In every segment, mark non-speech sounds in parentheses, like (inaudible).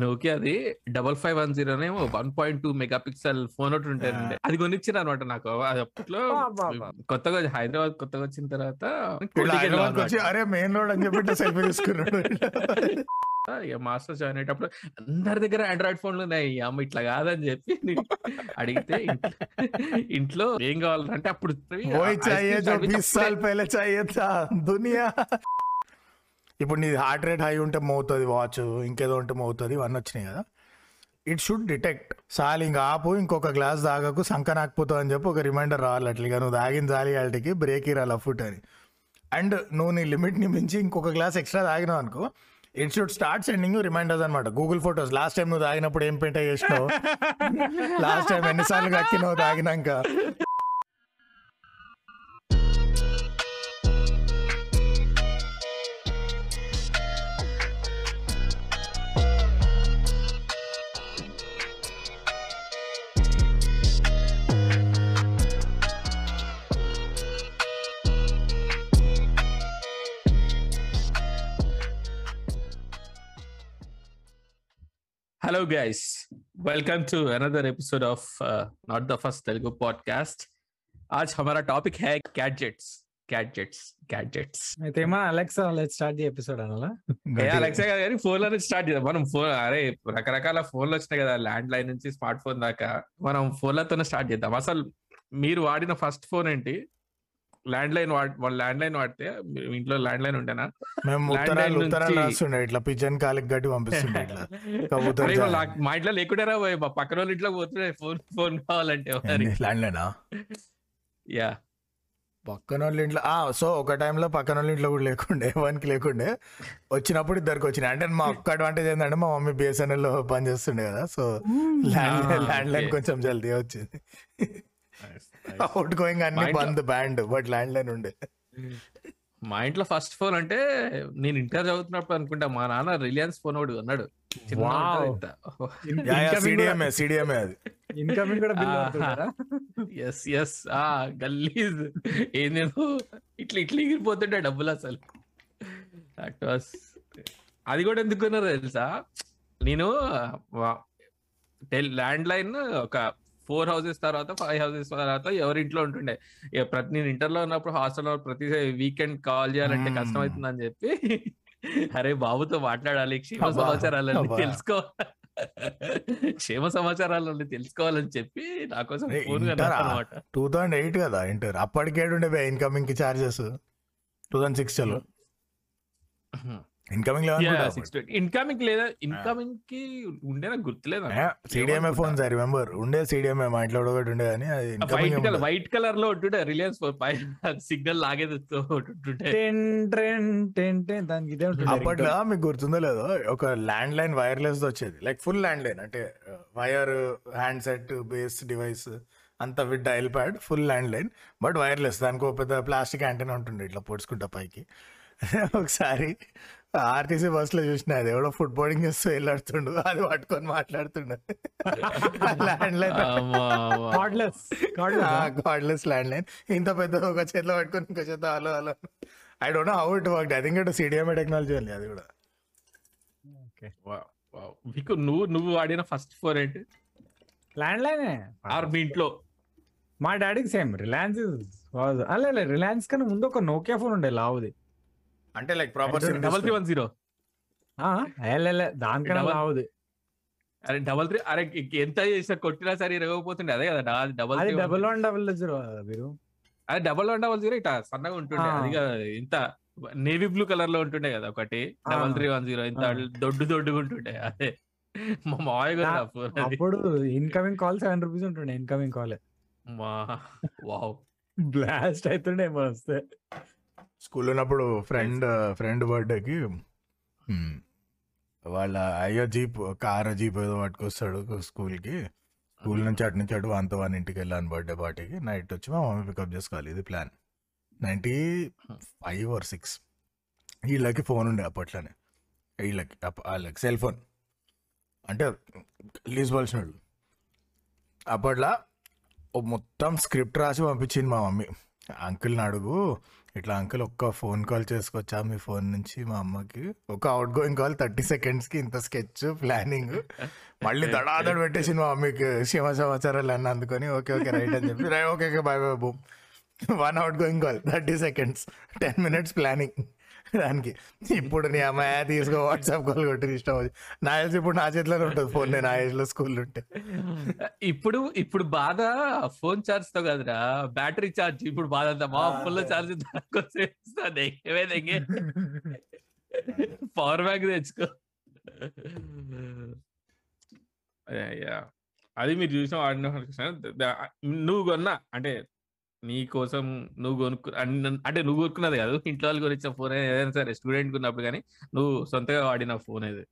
Nokia అది double five one zero ఏమో one point two mega pixel phone ఒకటి ఉంటాయండి అది కొనిచ్చారు అనమాట నాకు. అది అప్పట్లో కొత్తగా హైదరాబాద్ కొత్తగా వచ్చిన తర్వాత అరే మెయిన్ రోడ్ అని చెప్పి సెల్ఫీ తీసుకున్నాడు (laughs) ఇక మాస్టర్ జాయిన్ అయ్యేటప్పుడు అందరి దగ్గర ఆండ్రాయిడ్ ఫోన్లు ఉన్నాయి. అమ్మ ఇట్లా కాదని చెప్పి అడిగితే ఇంట్లో ఏం కావాలంటే అప్పుడు దునియా. ఇప్పుడు నీ హార్ట్ రేట్ హై ఉంటే మోతుంది వాచ్ ఇంకేదో ఉంటే మోతుంది ఇవన్నీ వచ్చినాయి కదా. ఇట్ షుడ్ డిటెక్ట్ సాలి ఇంకా ఆపు ఇంకొక గ్లాస్ తాగకు సంక నాకపోతావు అని చెప్పి ఒక రిమైండర్ రావాలి అట్లా. నువ్వు తాగిన జాలి వాళ్ళకి బ్రేక్ ఇరాలి ఫుట్ అని. అండ్ నువ్వు నీ లిమిట్ని మించి ఇంకొక గ్లాస్ ఎక్స్ట్రా తాగినావు అనుకో it should start sending reminders అనమాట గూగుల్ ఫొటోస్ లాస్ట్ టైం నువ్వు తాగినప్పుడు ఏం పెంట చేసినావు? (laughs) లాస్ట్ టైం ఎన్నిసార్లు కక్కినావు తాగినాక? hello guys welcome to another episode of not the first Telugu podcast आज हमारा टॉपिक है गैजेट्स गैजेट्स गैजेट्स అయితే ఏమా Alexa let start the episode అనాలా (laughs) అలెక్సా గారు కానీ ఫోన్ లోనే స్టార్ట్ చేద్దాం మనం ఫోన్ అరే రకరకాల ఫోన్లు వచ్చినాయి కదా ల్యాండ్ లైన్ నుంచి స్మార్ట్ ఫోన్ దాకా మనం ఫోన్లతోనే స్టార్ట్ చేద్దాం అసలు మీరు వాడిన ఫస్ట్ ఫోన్ ఏంటి ల్యాండ్ లైన్ వాడి ల్యాండ్ లైన్ వాడితే ఇంట్లో ల్యాండ్ లైన్ ఉంటేనా రాస్తుండే ఇట్లా పిజన్ కాలికి గట్టి పంపిస్తుండే మా ఇంట్లో లేకుండా మా పక్కన వాళ్ళ ఇంట్లో పోతుండే ఫోన్ ఫోన్ కావాలంటే మరి ఏంది, ల్యాండ్లైనా? యా. పక్కన వాళ్ళ ఇంట్లో ఆ సో ఒక టైంలో పక్కన వాళ్ళ ఇంట్లో కూడా లేకుండే వన్కి లేకుండే. వచ్చినప్పుడు ఇద్దరికి వచ్చినాయి. అంటే మా ఒక్క అడ్వాంటేజ్ ఏంటంటే మా మమ్మీ బిఎస్ఎన్ఎల్లో పని చేస్తుండే కదా సో ల్యాండ్ ల్యాండ్ లైన్. కొంచెం జల్దీ వచ్చింది. అవుట్ గోయింగ్ అన్ని మా ఇంట్లో- బంద్ బ్యాండ్ బట్ ల్యాండ్ లైన్ ఉండే. మా ఇంట్లో ఫస్ట్ ఫోన్ అంటే నేను ఇంటర్ చదువుతున్నప్పుడు అనుకుంటా మా నాన్న రిలయన్స్ ఫోన్ ఒకటి ఆహా. ఎస్ ఎస్ ఆ గల్లీజ్ ఏందేదో ఇట్లా ఇట్లా ఎగిరిపోతుండే డబ్బులు అసలు. అది కూడా ఎందుకు కొన్నారో తెలుసా? నేను ల్యాండ్ లైన్ ఒక ఫోర్ హౌసెస్ తర్వాత ఫైవ్ హౌసెస్ తర్వాత ఎవరి ఇంట్లో ఉంటుండే ప్రతి నేను ఇంటర్లో ఉన్నప్పుడు హాస్టల్లో ప్రతి వీకెండ్ కాల్ చేయాలంటే. కష్టం అవుతుందని చెప్పి (laughs) అరే బాబుతో మాట్లాడాలి క్షేమ సమాచారాలన్నీ అబ్బా. తెలుసుకోవాలి క్షేమ సమాచారాలన్నీ తెలుసుకోవాలని చెప్పి నా కోసం ఫోన్? అనమాట టూ థౌసండ్ ఎయిట్ కదా ఇంటర్ అప్పటికే ఉండే ఇన్కమింగ్కి చార్జెస్ టూ థౌసండ్ సిక్స్ చలో ఇన్కమింగ్ ఇన్కమింగ్ లేదా? ఇన్కమింగ్కి ఉండే నాకు గుర్తులేదు సిడిఎంఏ ఫోన్స్ ఐ రిమెంబర్ ఉండే సిడిఎంఏ మా ఇంట్లో కూడా ఒకటి ఉండే కానీ అది వైట్ ఇన్కమింగ్ కలర్ వైట్ కలర్లో ఉంటుండే రిలయన్స్ సిగ్నల్ లాగేది ఉంటుండే. టెన్ ట్రెన్ టెన్ టెన్ దానికి ఇదే ఉంటుంది అప్పట్లో మీకు గుర్తుందో లేదో ఒక ల్యాండ్ లైన్ వైర్లెస్ వచ్చేది. లైక్ ఫుల్ ల్యాండ్ లైన్ అంటే wire hand set base device అంత with dial pad full land line but wireless దానికి ఒక పెద్ద ప్లాస్టిక్ యాంటెనా ఉంటుండే ఇట్లా పొడుచుకుంటా పైకి. (laughs) ఒకసారి ఆర్టీసీ బస్లో చూసిన అది ఎవడో ఫుడ్ బోర్డింగ్ చేస్తూ వెళ్ళాడుతుండు అది పట్టుకొని మాట్లాడుతుండే. Land line cordless land line ఇంత పెద్ద ఒక చేతిలో పట్టుకొని ఇంకో చేత hello hello. I don't know how it work I think it CDMA technology ఉంది అది కూడా. మీకు నువ్వు నువ్వు వాడిన ఫస్ట్ ఫోన్ ఏంటి? ల్యాండ్ లైన్ ఆర్ మీ ఇంట్లో. మా డాడీకి సేమ్. రిలయన్స్ అలే రిలయన్స్ కన్నా ముందు ఒక నోకియా ఫోన్ ఉండే లావుది. అంటే like proper double three one zero దానికన్నా Double- లావుది అరే డబల్ త్రీ అరే ఎంత చేసినా కొట్టినా సరే ఇరగకపోతుండే అదే కదా double double one double zero మీరు అదే డబల్ వన్ డబల్ జీరో ఇట్లా సన్నగా ఉంటుండే. అది కాదు, ఇంత నేవీ బ్లూ కలర్లో ఉంటుండే కదా ఒకటి. డబల్ త్రీ వన్ జీరో ఇంత. దొడ్డు దొడ్డుగా ఉంటుండే అదే మా అది. అప్పుడు ఇన్కమింగ్ కాల్ సెవెన్ రూపీస్ ఉంటుండే ఇన్కమింగ్ కాల్ మా వావ్ (laughs) బ్లాస్ట్ అవుతుండే వస్తే స్కూల్ ఉన్నప్పుడు ఫ్రెండ్ ఫ్రెండ్ బర్త్డేకి వాళ్ళ అయ్యో జీప్ కార్ జీప్ ఏదో పట్టుకొస్తాడు స్కూల్కి. స్కూల్ నుంచి అటు నుంచి అటు వాంతో వాని ఇంటికి వెళ్ళాను బర్త్డే పార్టీకి. నైట్ వచ్చి మా మమ్మీ పికప్ చేసుకోవాలి. ఇది plan. Ninety five or six. వీళ్ళకి ఫోన్ ఉండే అప్పట్లోనే. వీళ్ళకి వాళ్ళకి సెల్ ఫోన్. అంటే లీజువలసిన వాళ్ళు అప్పట్లో మొత్తం స్క్రిప్ట్ రాసి పంపించింది మా మమ్మీ. అంకుల్ని అడుగు ఇట్లా అంకుల్ ఒక్క ఫోన్ కాల్ చేసుకొచ్చా మీ ఫోన్ నుంచి మా అమ్మకి? ఒక అవుట్ గోయింగ్ కాల్ థర్టీ సెకండ్స్కి ఇంత స్కెచ్ ప్లానింగ్. మళ్ళీ దడాదడ పెట్టేసి మా మమ్మీకి. శివ సమాచారాలు అన్న అందుకొని ఓకే ఓకే రైట్ అని చెప్పి okay okay bye bye boom. One outgoing call thirty seconds ten minutes planning. దానికి. ఇప్పుడు నీ అమ్మాయి తీసుకో వాట్సాప్ కాల్ కొట్టి ఇష్టం వచ్చి నా తెలిసి ఇప్పుడు నా చేతిలోనే ఉంటుంది ఫోన్ నేను ఆ ఏజ్లో స్కూల్ ఉంటే. ఇప్పుడు ఇప్పుడు బాధ ఫోన్ చార్జ్తో కదరా. బ్యాటరీ చార్జ్ ఇప్పుడు బాధ అంతా. మా ఫుల్. చార్జ్ పవర్ బ్యాంక్ తెచ్చుకో. అయ్యా అది మీరు చూసిన వాడిన నువ్వు కొన్నా అంటే నీ కోసం నువ్వు కొనుక్కు అంటే నువ్వు కొనుక్కున్నది కాదు. ఇంట్లో వాళ్ళు కొనిచ్చిన ఫోన్. ఏదైనా సరే స్టూడెంట్ ఉన్నప్పుడు కానీ నువ్వు సొంతగా వాడిన ఫోన్ ఇది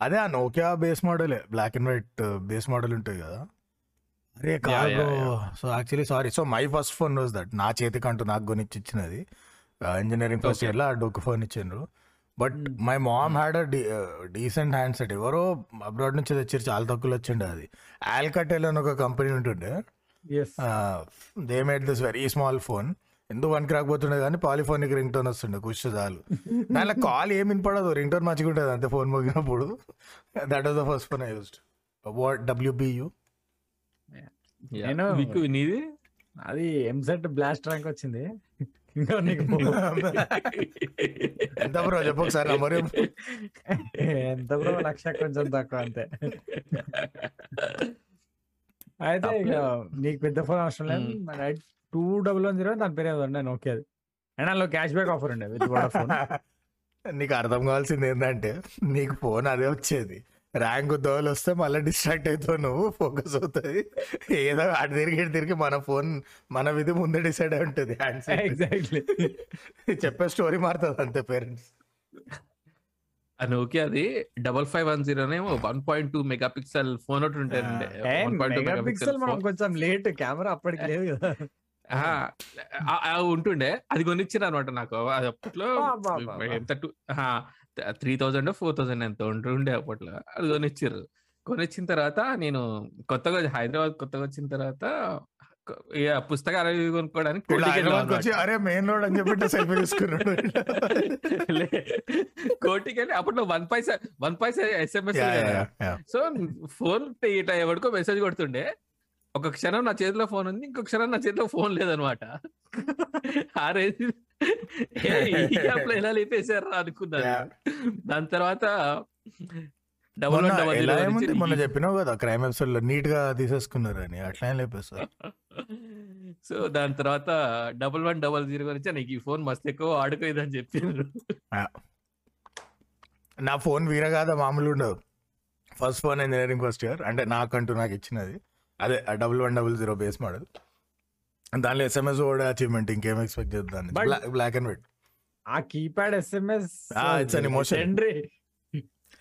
అదే ఆ Nokia base model. Black and white base model ఉంటుంది కదా. అరే కాదు. So actually sorry so my first phone was that నా చేతికి అంటూ నాకు కొనిచ్చి ఇచ్చినది. Engineering first. ఇయర్లో ఆ డొక్ ఫోన్ ఇచ్చిండ్రు. But my mom had a decent hand set. ఎవరో అబ్రాడ్ నుంచి తెచ్చారు చాలా తక్కువలో వచ్చిండే అది. ఆల్కటెల్ అని ఒక కంపెనీ ఉంటుండే. They made this very small phone ఎందుకు వన్కి రాకపోతుండే కానీ పాలిఫోనిక్ రింగ్ టోన్ వస్తుండే కుష్ చాలు. దానిలో కాల్ ఏం వినపడదు రింగ్ టోన్ మంచిగా ఉంటుంది అంతే phone మోగినప్పుడు that was the first phone I used what WBU నేను- మీకు నీది? అది ఎంసెట్ బ్లాస్ట్ ర్యాంక్ వచ్చింది. ఎంత బ్రో చెప్పు ఒకసారి నెంబర్ ఎంత బ్రో లక్ష కొంచెం తక్కువ అంతే. అయితే ఇక నీకు పెద్ద ఫోన్ అవసరం లేదు. టూ డబుల్ వన్ జీరో దాని పేరు ఉండే నోకియా అది. అండ్ అందులో క్యాష్ బ్యాక్ ఆఫర్ ఉండే విత్ (laughs) నీకు అర్థం కావాల్సింది ఏంటంటే నీకు ఫోన్ అదే వచ్చేది. ర్యాంక్ దోవలు వస్తే మళ్ళీ డిస్ట్రాక్ట్ అవుతావు నువ్వు ఫోకస్ అవుతుంది. ఏదో అటు తిరిగి ఇటు తిరిగి మన ఫోన్ మన విధి ముందే డిసైడ్ అయి ఉంటుంది హ్యాండ్స్ ఎగ్జాక్ట్లీ చెప్పే స్టోరీ మారుతుంది అంతే పేరెంట్స్. నోకియా అది double five one జీరోనేమో one point two mega pixel phone ఒకటి ఉంటుంది one point two mega mega pixel మనం కొంచెం లేట్ కెమెరా అప్పటికి లేదు కదా. ఉంటుండే అది కొనిచ్చిన అనమాట నాకు. అది అప్పట్లో. ఎంత two three thousand four thousand ఎంత ఉంటుండే అప్పట్లో. అది కొనిచ్చారు కొనిచ్చిన తర్వాత నేను కొత్తగా హైదరాబాద్ కొత్తగా వచ్చిన తర్వాత ఇక పుస్తకాలు అవి కొనుక్కోవడానికి. అరే మెయిన్ రోడ్ అని చెప్పి సెల్ఫీ తీసుకున్నాడు కోటికి వెళ్ళి అప్పట్లో one paisa one paisa SMS. So phone ఇట్లా ఎవరికో మెసేజ్ కొడుతుండే ఒక క్షణం నా చేతిలో ఫోన్ ఉంది ఇంకొక క్షణం నా చేతిలో ఫోన్ లేదనమాట ఆ రేంజ్ (laughs) ఈ (laughs) ఎలా లేపేశారు అనుకున్నాను. దాని తర్వాత డబల్ మొన్న వన్ మొన్న చెప్పినావు కదా క్రైమ్ ఎపిసోడ్లో నీట్గా తీసేసుకున్నారు అని అట్లా ఏం లేపేస్తారు (laughs) సో దాని తర్వాత డబల్ వన్ డబల్ జీరో గురించి నీకు ఈ ఫోన్ మస్తు ఎక్కువ ఆడుకోలేదని చెప్పారు నా ఫోన్ వీరగాద మామూలు ఉండదు. First phone engineering first year అంటే నాకంటూ నాకు ఇచ్చినది. అదే double one double zero base model దానిలో ఎస్ఎంఎస్ కూడా అచీవ్మెంట్ ఇంకేం ఎక్స్పెక్ట్ చేద్దాం బ్లాక్ అండ్ వైట్ ఆ keypad SMS it's an emotion.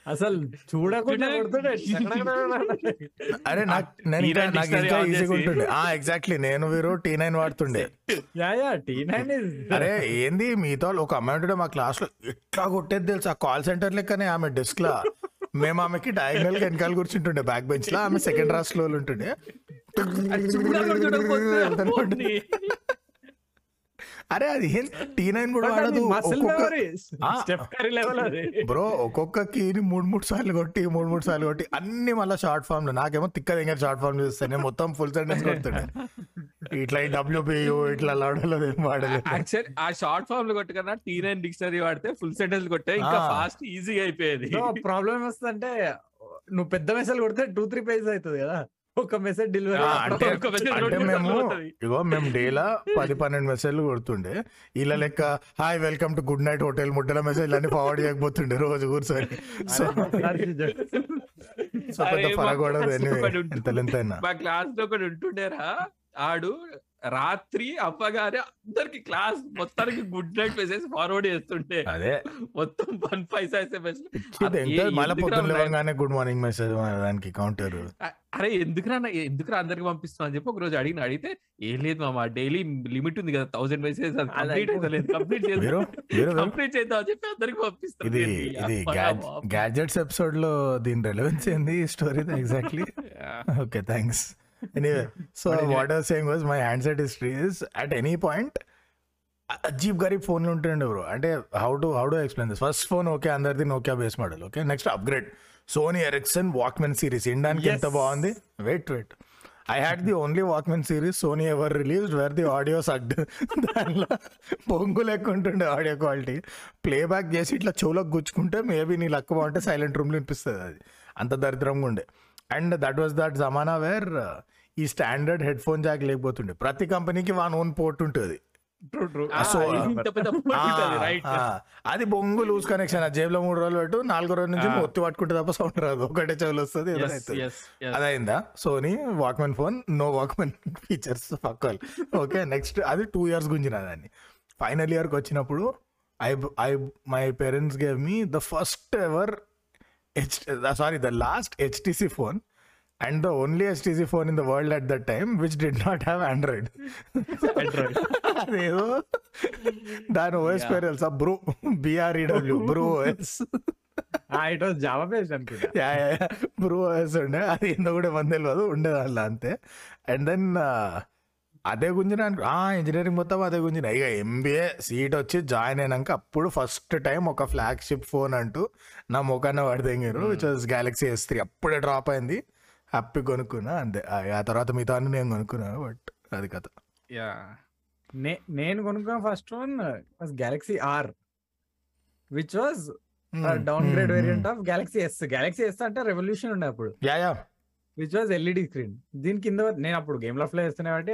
అసలు చూడకుండా అరే నాకు నేను ఇంకా T9 నాకు ఇంకా ఈజీగా. ఉంటుండే ఆ ఎగ్జాక్ట్లీ నేను వీరు టీ నైన్ వాడుతుండే. టీ నైన్ అరే ఏంది? మీతో ఒక అమ్మాయి ఉంటుండే మా క్లాస్లో. ఎట్లా కొట్టేది తెలుసు? ఆ కాల్ సెంటర్ లెక్కనే ఆమె డెస్క్ లా. మేము ఆమెకి డయాగ్నల్గా వెనకాల కూర్చుంటుండే బ్యాక్ బెంచ్లో. ఆమె సెకండ్ రాస్లో ఉంటుండే. అరే అది టీ నైన్ కూడా వాడదు. బ్రో ఒక్కొక్క కీని మూడు మూడు సార్లు కొట్టి మూడు మూడు సార్లు కొట్టి అన్ని మళ్ళీ షార్ట్ ఫామ్లో నాకేమో తిక్క దగ్గర షార్ట్ ఫామ్ చూస్తాను నేను మొత్తం ఫుల్ సెంటెన్స్ కొడుతుండే. ఇట్లా డబ్ల్యూపీయూ ఇట్లా లడలేదు ఏం వాడలేదు. యాక్చువల్ ఆ షార్ట్ ఫామ్లో కొట్టుకన్నా టీ నైన్ డిక్షనరీ వాడితే ఫుల్ సెంటెన్స్ కొట్టే ఇంకా. ఫాస్ట్ ఈజీగా అయిపోయేది. ప్రాబ్లం ఏమొస్తుందంటే నువ్వు పెద్ద మెసేజ్ కొడితే టూ త్రీ పేజెస్ అవుతుంది కదా. ఒక మెసేజ్ డెలివరీ అంటే మేము. ఇగో మేము డేలా పది పన్నెండు మెసేజ్లు కొడుతుండే. ఇలా లెక్క hi welcome to good night hotel ముట్టల message అన్ని ఫార్వర్డ్ చేయకపోతుండే రోజు కూర్చొని. సో పెద్ద పరగొడదు ఎంత లెంత్ అయినా. మా క్లాస్లో ఒకడు ఉంటుండేరా. ఆడు రాత్రి అవ్వగానే అందరికి క్లాస్ మొత్తానికి గుడ్ నైట్ మెసేజ్ ఫార్వర్డ్ చేస్తుండే అదే. మొత్తం వన్ పొద్దున్న లేవగానే గుడ్ మార్నింగ్ మెసేజ్ దానికి కౌంటర్ అరే ఎందుకురా ఎందుకురా అందరికి పంపిస్తున్నా అని చెప్పి ఒక రోజు అడిగిన అడిగితే ఏం లేదు మామ డైలీ లిమిట్ ఉంది కదా థౌసండ్ మెసేజ్ అది కంప్లీట్ అయిపోతుంది. కంప్లీట్ చేద్దాం కంప్లీట్ చేద్దాం అని చెప్పి అందరికి పంపిస్తాను ఇది ఇది గ్యాడ్జెట్స్ ఎపిసోడ్లో దీని రెలవెన్స్ ఏంది? Story exactly okay thanks anyway so But anyway. What are saying was my handset history is at any point Ajeeb గరీబ్ ఫోన్లు ఉంటుండే బ్రో అంటే how to how to explain this first phone okay అందరిది Nokia base model okay next upgrade Sony Ericsson Walkman series ఇండానికి ఎంత. బాగుంది wait wait I had the only Walkman series Sony ever released where the audio sucked దానిలో పొంగు లెక్క ఉంటుండే audio quality playback చేసి ఇట్లా చెవులకు గుచ్చుకుంటే మేబీ నీ లక్క బాగుంటే సైలెంట్ రూమ్లో వినిపిస్తుంది అది. అంత దరిద్రంగా ఉండే. అండ్ దట్ వాస్ దట్ జమానా వేర్ ఈ స్టాండర్డ్ హెడ్ ఫోన్ జాక్ లేకపోతుండే. ప్రతి కంపెనీకి వన్ ఓన్ పోర్ట్ ఉంటుంది. సో- అది బొంగు లూజ్ కనెక్షన్ ఆ జేబులో మూడు రోజులు పెట్టు నాలుగో రోజు నుంచి ఒత్తి పట్టుకుంటే తప్ప సౌండ్ రాదు. ఒకటే చెవులు వస్తుంది. అదైందా? Sony Walkman phone no Walkman features Pakal okay next అది టూ ఇయర్స్ గుంజిన దాన్ని. ఫైనల్ ఇయర్కి వచ్చినప్పుడు I I my parents gave me the first ever H sorry the last HTC phone and the only HTC phone in the world at that time which did not have Android అదేదో దాని OS పేరు తెలుసా? Brew B R E W Brew OS it was Java based అనుకుంటా. Brew OS ఉండే. అది ఏందో కూడా మంది తెలియదు ఉండేది అలా అంతే అండ్ దెన్ అదే గుంజిన ఇంజనీరింగ్ మొత్తం అదే గుంజిన. ఇక ఎంబీఏ సీట్ వచ్చి జాయిన్ అయినాక అప్పుడు ఫస్ట్ టైం ఒక ఫ్లాగ్షిప్ ఫోన్ అంటూ నా ముఖాన్న పడితేంగారు which was Galaxy S three అప్పుడే డ్రాప్ అయింది. హ్యాపీ కొనుక్కున్నా అంతే. ఆ- తర్వాత మిగతా అన్ని నేను కొనుక్కున్నా బట్ అది కథ. Yeah. నే- నేను కొనుక్కున్న first one was Galaxy R which was downgrade variant of Galaxy S Galaxy S అంటే రెవల్యూషన్ ఉండే అప్పుడు. Yeah yeah. Which was LED screen. దీని కింద నేను అప్పుడు గేమ్లో ప్లే చేస్తున్నా కాబట్టి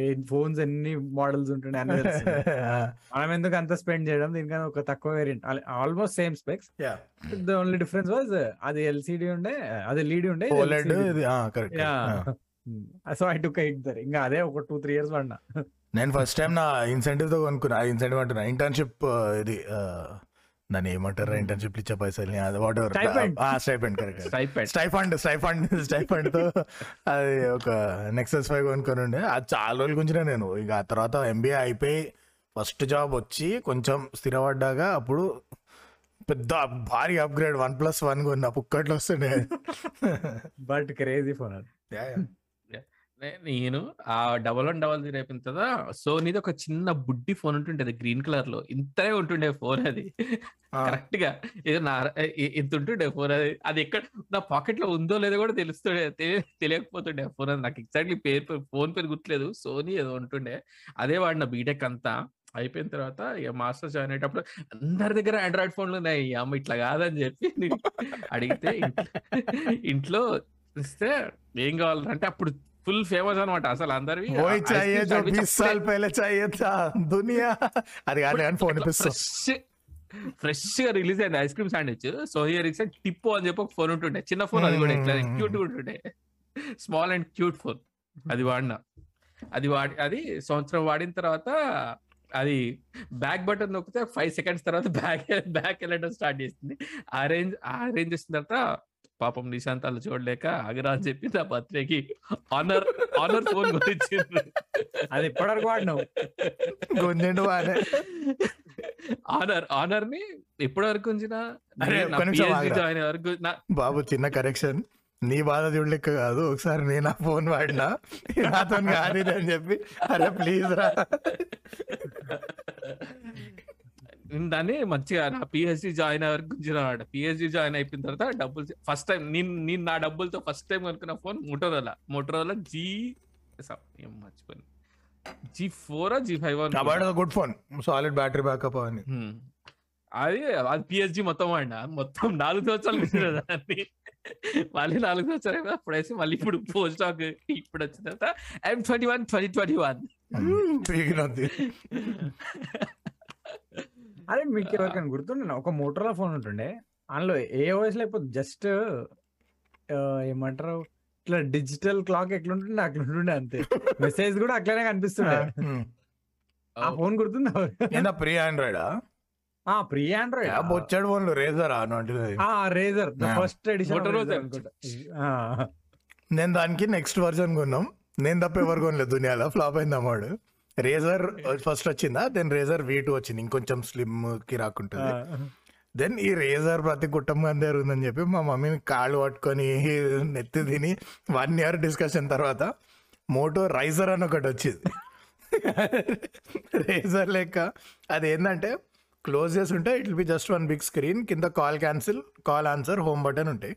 ఐ ఫోన్స్ ఎన్ని మోడల్స్ ఉంటుండే. (laughs) మనం ఎందుకు అంత స్పెండ్ చేయడం? దీనికన్నా ఒక తక్కువ variant almost same specs the only difference was అది ఎల్సిడి ఉండే అది ఎల్ఈడి ఉండే ఇది correct so I took either ఇంకా అదే ఒక టూ త్రీ ఇయర్స్ పడినా నేను ఫస్ట్ టైం నా ఇన్సెంటివ్తో కొనుక్కున్నా. ఇన్సెంటివ్ అంటున్నా. ఇంటర్న్షిప్ ఇది దాన్ని ఏమంటారు ఇంటర్న్షిప్ ఇచ్చే పైసల్ని అది whatever. Stipend correct. Stipend stipend స్టైఫండ్తో అది ఒక నెక్సెస్ ఫైవ్ కొనుక్కొని ఉండే. అది చాలా రోజుల గురించిన నేను. ఇక ఆ తర్వాత ఎంబీఏ అయిపోయి ఫస్ట్ జాబ్ వచ్చి కొంచెం స్థిరపడ్డాక అప్పుడు పెద్ద భారీ అప్గ్రేడ్ వన్ ప్లస్ వన్ కొన్న పుక్కట్లో వస్తుండే. బట్ క్రేజీ ఫోన్ అది Yeah, yeah. నే- నేను ఆ డబల్ వన్ డబల్ జీరో అయిపోయిన తర్వాత సోనీది ఒక చిన్న బుడ్డి ఫోన్ ఉంటుండే గ్రీన్ కలర్లో ఇంతనే ఉంటుండే ఫోన్ అది. కరెక్ట్గా ఏదో నా ఇంత ఉంటుండే ఫోన్ అది. అది ఎక్కడ నా పాకెట్లో ఉందో లేదో కూడా తెలుస్తుండే తెలి- తెలియకపోతుండే ఫోన్ అది. నాకు ఎగ్జాక్ట్లీ పేరు ఫోన్ పేరు గుర్తులేదు. సోనీ ఏదో ఉంటుండే. అదే వాడిన బీటెక్ అంతా అయిపోయిన తర్వాత ఇక మాస్టర్ జాయిన్ అయ్యేటప్పుడు అందరి దగ్గర ఆండ్రాయిడ్ ఫోన్లు ఉన్నాయి. అమ్మ ఇట్లా కాదని చెప్పి అడిగితే ఇంట్లో- ఇంట్లో ఇస్తే ఏం కావాలంటే అప్పుడు ఫుల్ ఫేమస్ అనమాట అసలు అందరివి वही चाहिए जो बीस साल पहले चाहिए था दुनिया అది కాదు కానీ ఫోన్ ఇప్పిస్తాం ఫ్రెష్ ఫ్రెష్ గా రిలీజ్ అయింది ice cream sandwich so here ఇక్స్ టిప్పో అని చెప్పి ఒక ఫోన్ ఉంటుండే చిన్న ఫోన్ అది కూడా ఇట్లా Hmm. క్యూట్ ఉంటుండే స్మాల్ అండ్ క్యూట్ ఫోన్ అది వాడిన అది వాడి అది సంవత్సరం వాడిన తర్వాత అది బ్యాక్ బటన్ నొక్కితే ఫైవ్ సెకండ్స్ తర్వాత (laughs) బ్యాక్ బ్యాక్ వెళ్ళడం స్టార్ట్ చేసింది ఆ రేంజ్ ఆ రేంజ్ వచ్చిన తర్వాత పాపం నిశాంతాలు చూడలేక ఆగరా అని చెప్పి నా బర్త్డేకి. ఆనర్ ఆనర్ ఫోన్ కొనిచ్చిండ్రు అది ఎప్పటివరకు వాడినావు. గుంజండు బానే ఆనర్ ఆనర్ని ఎప్పటి వరకు ఉంచిన అరే, ఒక్క నిమిషం ఆగురా. జాయిన్ వరకు నా బాబు చిన్న కరెక్షన్ నీ బాధ చూడలేక కాదు ఒకసారి నేను ఆ ఫోన్ వాడినా. నాతో కాదు ఇది అని చెప్పి అరే ప్లీజ్ రా. నేను దాన్ని మంచిగా నా పిహెచ్డి జాయిన్ అయ్యే వరకు గుంజిన పిహెచ్డి జాయిన్ అయిపోయిన తర్వాత డబ్బులు ఫస్ట్ టైం నేను నేను నా డబ్బులతో ఫస్ట్ టైం కొనుక్కున్న ఫోన్ మోటోరోలా మోటోరోలా జీ ఏం మర్చిపోయింది G four G five good phone. Solid battery backup అని అది అది పిహెచ్డి మొత్తం వాడినా? మొత్తం నాలుగు సంవత్సరాలు మించిన దాన్ని మళ్ళీ నాలుగు సంవత్సరాలు అయిపోయి అప్పుడు వేసి మళ్ళీ ఇప్పుడు పోస్ట్ స్టాక్ ఇప్పుడు వచ్చిన తర్వాత M twenty one twenty twenty one అరే మీకు ఎవరికైనా గుర్తుండే ఒక మోటోలా ఫోన్ ఉంటుండే. అందులో ఏ ఓఎస్ లేకపోతే జస్ట్ ఏమంటారు? ఇట్లా డిజిటల్ క్లాక్ ఎట్లుంటుండే అట్లుంటుండే అంతే. మెసేజ్ కూడా అట్లనే కనిపిస్తుండే. ఆ ఫోన్ గుర్తుందా? ప్రీ ఆండ్రాయిడ్ ఆ? ప్రీ ఆండ్రాయిడ్ బొచ్చాడు ఫోన్లు రేజర్ ఆ రేజర్. ఫస్ట్ ఎడిషన్ నేను దానికి నెక్స్ట్ వర్జన్ కొన్నాం. నేను తప్ప ఎవరు కొనలేదు దునియాలో. ఫ్లాప్ అయింది అమ్మాడు. రేజర్ ఫస్ట్ వచ్చిందా? దెన్ రేజర్ వీ టూ వచ్చింది. ఇంకొంచెం స్లిమ్కి రాకుంటుంది. దెన్ ఈ రేజర్ ప్రతి కుటుంబం జరుగుతుందని చెప్పి మా మమ్మీని కాళ్ళు పట్టుకొని (laughs) నెత్తి తిని వన్ ఇయర్ డిస్కషన్ తర్వాత మోటో రైజర్ అని ఒకటి వచ్చింది. (laughs) రేజర్ లెక్క. అది ఏంటంటే క్లోజ్ చేసి ఉంటే it will be just one big screen కింద call cancel call answer home button ఉంటాయి.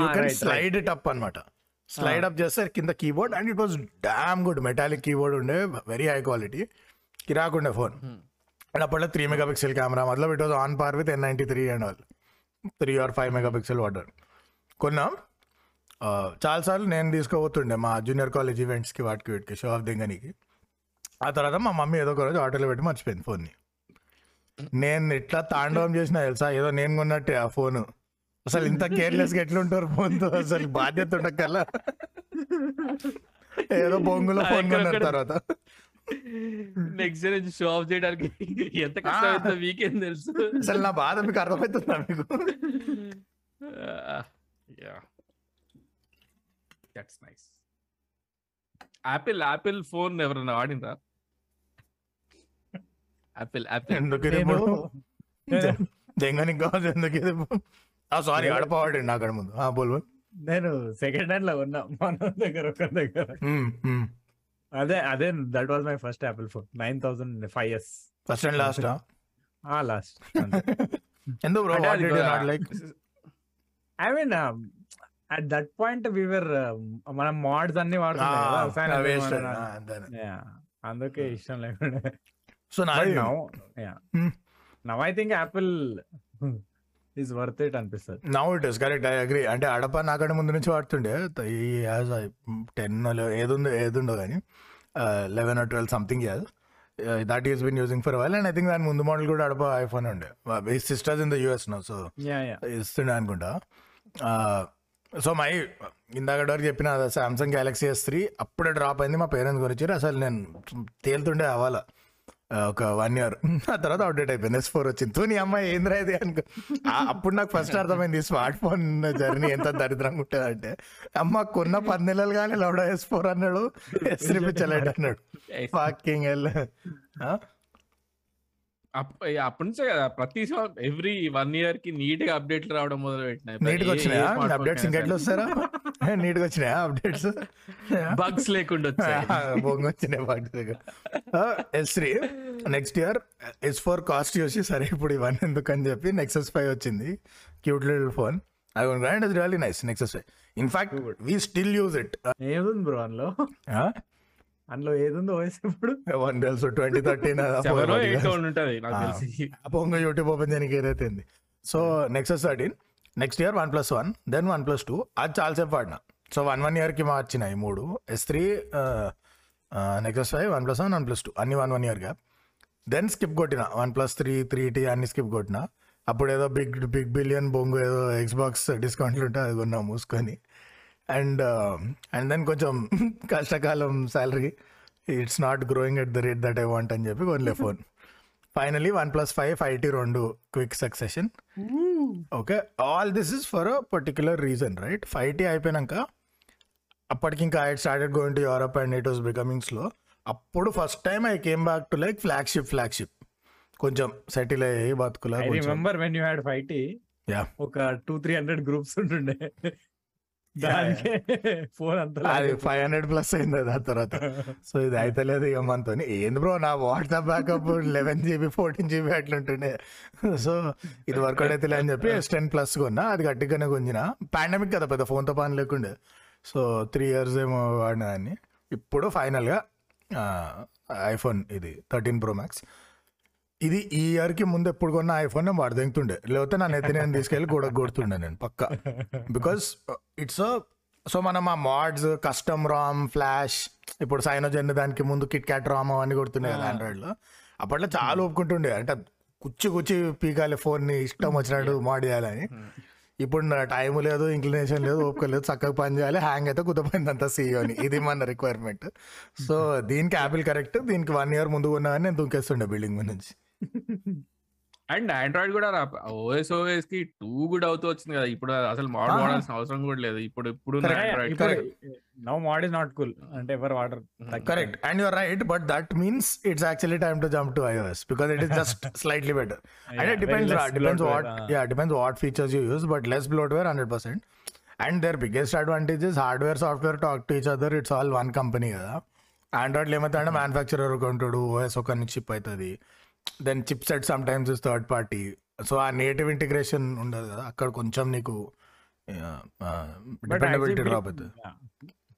You can slide it up అనమాట స్లైడ్ అప్ చేస్తే కింద keyboard and it was damn good. Metallic keyboard ఉండే వెరీ హై క్వాలిటీ కిరాకుండే phone. And అప్పట్లో three megapixel camera మతలబ్ it was on par with N ninety three and all three or five megapixel water కొన్నాం చాలాసార్లు నేను తీసుకోబోతుండే మా junior college ఈవెంట్స్కి వాటికి వీటికి show off దింగనికి. ఆ తర్వాత మా మమ్మీ ఏదో ఒక రోజు ఆటోలో పెట్టి మర్చిపోయింది ఫోన్ని నేను ఇట్లా తాండవం చేసిన తెలుసా? ఏదో నేను కొన్నట్టే ఆ ఫోన్ అసలు ఇంత కేర్లెస్గా ఎట్లుంటారు ఫోన్తో? అసలు బాధ్యత ఉండకల్లా ఏదో బొంగులో ఫోన్ కొన్నారు తర్వాత. నెక్స్ట్ డే నుంచి షో ఆఫ్ చేయడానికి ఎంత కష్టమైందో వీకేం తెలుసు. అసలు నా బాధ మీకు అర్థమవుతుందా మీకు? Yeah. That's nice Apple Apple phone ఎవరైనా వాడిందా యాపిల్ యాపిల్ ఎందుకు? దెంగనికి కాదు ఎందుకు సారీ ఆడపవాడండి అక్కడ ముందు. ఆ బోల్. నేను సెకండ్ హ్యాండ్లో ఉన్నా మన దగ్గర ఒక దగ్గర. అదే అదే that was my first Apple phone nine thousand five years first and last last ఎందుకు bro like I mean at that point we were మనం మోడ్స్ అన్ని వాడుతున్నాం అందుకే ఇష్టం లేకుండా. సో నా but now yeah Hmm. Now I think Apple is worth it అనిపిస్తుంది. Now it is correct I agree అంటే అడప నాకంటే ముందు నుంచి వాడుతుండే. ఈ యాజ్ టెన్ ఏదుందో ఏదుండో కానీ eleven or twelve something as that is been using for while and I think దాని ముందు మోడల్ కూడా అడప ఐఫోన్ ఉండే. Sisters in the US no so ఇస్తుండే అనుకుంటా. సో మై ఇందాక వరకు చెప్పిన సామ్సంగ్ గ్యాలక్సీ ఎస్ త్రీ అప్పుడే డ్రాప్ అయింది. మా పేరెంట్స్ గురించి అసలు నేను తేలుతుండే అవ్వాలా. ఒక వన్ ఇయర్ (laughs) ఆ తర్వాత అప్డేట్ అయిపోయింది. ఎస్ ఫోర్ వచ్చింది. తూ నీ అమ్మాయి ఏంద్రా ఇది? అనుకో. అప్పుడు నాకు ఫస్ట్ అర్థమైంది స్మార్ట్ ఫోన్ జర్నీ ఎంత దరిద్రంగా ఉంటుంది అంటే అమ్మ కొన్న పది నెలలు కానీ లౌడ ఎస్ ఫోర్ అన్నాడు ఎస్ త్రీ పిచ్చలేడు అన్నాడు ఫాకింగ్ అప్పటి నుంచే కదా ప్రతి ఎవ్రీ వన్ ఇయర్కి నీట్గా అప్డేట్లు రావడం మొదలు నీట్గా (laughs) వచ్చినాయా? అప్డేట్స్ ఇంకెట్లా వస్తారా నీట్గా వచ్చినాయా అప్డేట్స్? బగ్స్ లేకుండా వచ్చాయి. బొంగ వచ్చినాయి దగ్గర. S three next year S four cost చూసి సరే ఇప్పుడు ఇవన్నీ ఎందుకు అని చెప్పి నెక్సెస్ ఫైవ్ వచ్చింది. Cute little phone. I one grand is really nice Nexus five in fact we still use it ఏదుంది bro అందులో? అందులో ఏదుందో ఓఎస్ ఇప్పుడు? వన్ తెలుసు. ట్వంటీ థర్టీన్ (laughs) ఉంటది నాకు తెలిసి. పొంగ యూట్యూబ్ ఓపెన్ చేయడానికి ఏదైతే ఉంది? So Nexus thirteen next year OnePlus one then OnePlus two అది చాలాసేపు వాడినా. సో వన్ వన్ ఇయర్కి మార్చినాయి మూడు. S three Nexus five OnePlus one OnePlus two అన్ని one one year gap then skip కొట్టిన. One plus three three T అన్ని skip కొట్టిన. అప్పుడు ఏదో బిగ్ బిగ్ బిలియన్ బొంగు ఏదో ఎక్స్బాక్స్ డిస్కౌంట్లు ఉంటే అది కొన్నా మూసుకొని. అండ్ అండ్ దెన్ కొంచెం (laughs) కష్టకాలం salary it's not growing at the rate that I want అని చెప్పి కొనలే phone finally OnePlus five five T రెండు quick succession okay all this is for a particular reason right five T అయిపోయినాక అప్పటికి ఇంకా I started going to Europe and it was becoming slow అప్పుడు first time I came back to like flagship flagship కొంచెం settle అయ్యి బతుకులా remember when you had five T yeah ఒక two three hundred groups ఉంటుండే. అది five hundred plus అయింది అది ఆ తర్వాత. సో ఇది అయితలేదు ఇక మనతో. ఏంది బ్రో నా WhatsApp backup eleven GB fourteen GB అట్లుంటుండే so ఇది వర్కౌట్ అయితే అని చెప్పి ఎస్ టెన్ ప్లస్ కొన్నా అది గట్టిగానే కొంచిన పాండమిక్ కదా పెద్ద ఫోన్తో పని లేకుండే. సో త్రీ ఇయర్స్ ఏమో వాడిన దాన్ని. ఇప్పుడు ఫైనల్గా ఐఫోన్ ఇది థర్టీన్ ప్రో మ్యాక్స్ ఇది ఈ ఇయర్కి ముందు ఎప్పుడు కొన్న ఐఫోన్ నేను వాడు దింగుతుండే లేకపోతే నా నెత్తి నేను తీసుకెళ్ళి గోడ కొడుతుండే నేను పక్కా. బికాస్ ఇట్స్ సో మనం ఆ మాడ్స్ కస్టమ్ రామ్ ఫ్లాష్ ఇప్పుడు సైనోజెన్ దానికి ముందు కిట్ క్యాట్ రామ్ అవన్నీ కొడుతుండే కదా ఆండ్రాయిడ్లో. అప్పట్లో చాలా ఒప్పుకుంటుండే. అంటే కుచ్చి కుచ్చి పీకాలి ఫోన్ని ఇష్టం వచ్చినట్టు మాడ్ చేయాలని. ఇప్పుడు నా టైం లేదు ఇంక్లినేషన్ లేదు ఓపిక లేదు చక్కగా పని చేయాలి హ్యాంగ్ అయితే కుదపోయింది అంతా సీఈఓ అని ఇది మన రిక్వైర్మెంట్ సో దీనికి యాపిల్ కరెక్ట్ దీనికి వన్ ఇయర్ ముందు ఉన్నా నేను దుంకేస్తుండే బిల్డింగ్ నుంచి. అండ్ ఆండ్రాయిడ్ కూడా ఓఎస్ ఓఎస్కి టూ గుడ్ అవుతూ వచ్చింది కదా. ఇప్పుడు అసలు మోడల్ వాడాల్సిన అవసరం కూడా లేదు. ఇప్పుడు ఇప్పుడు no mod is less percent and their biggest advantages hardware software talk to each other it's all one company కదా. ఆండ్రాయిడ్లో ఏమవుతాయంటే మ్యానుఫ్యాక్చరర్ ఒక ఉంటాడు ఓఎస్ ఒక చిప్ అవుతుంది then chipset sometimes is third party so ఆ నేటివ్ ఇంటిగ్రేషన్ ఉండదు కదా అక్కడ కొంచెం నీకు డిపెండబిలిటీ డ్రాప్ అవుతుంది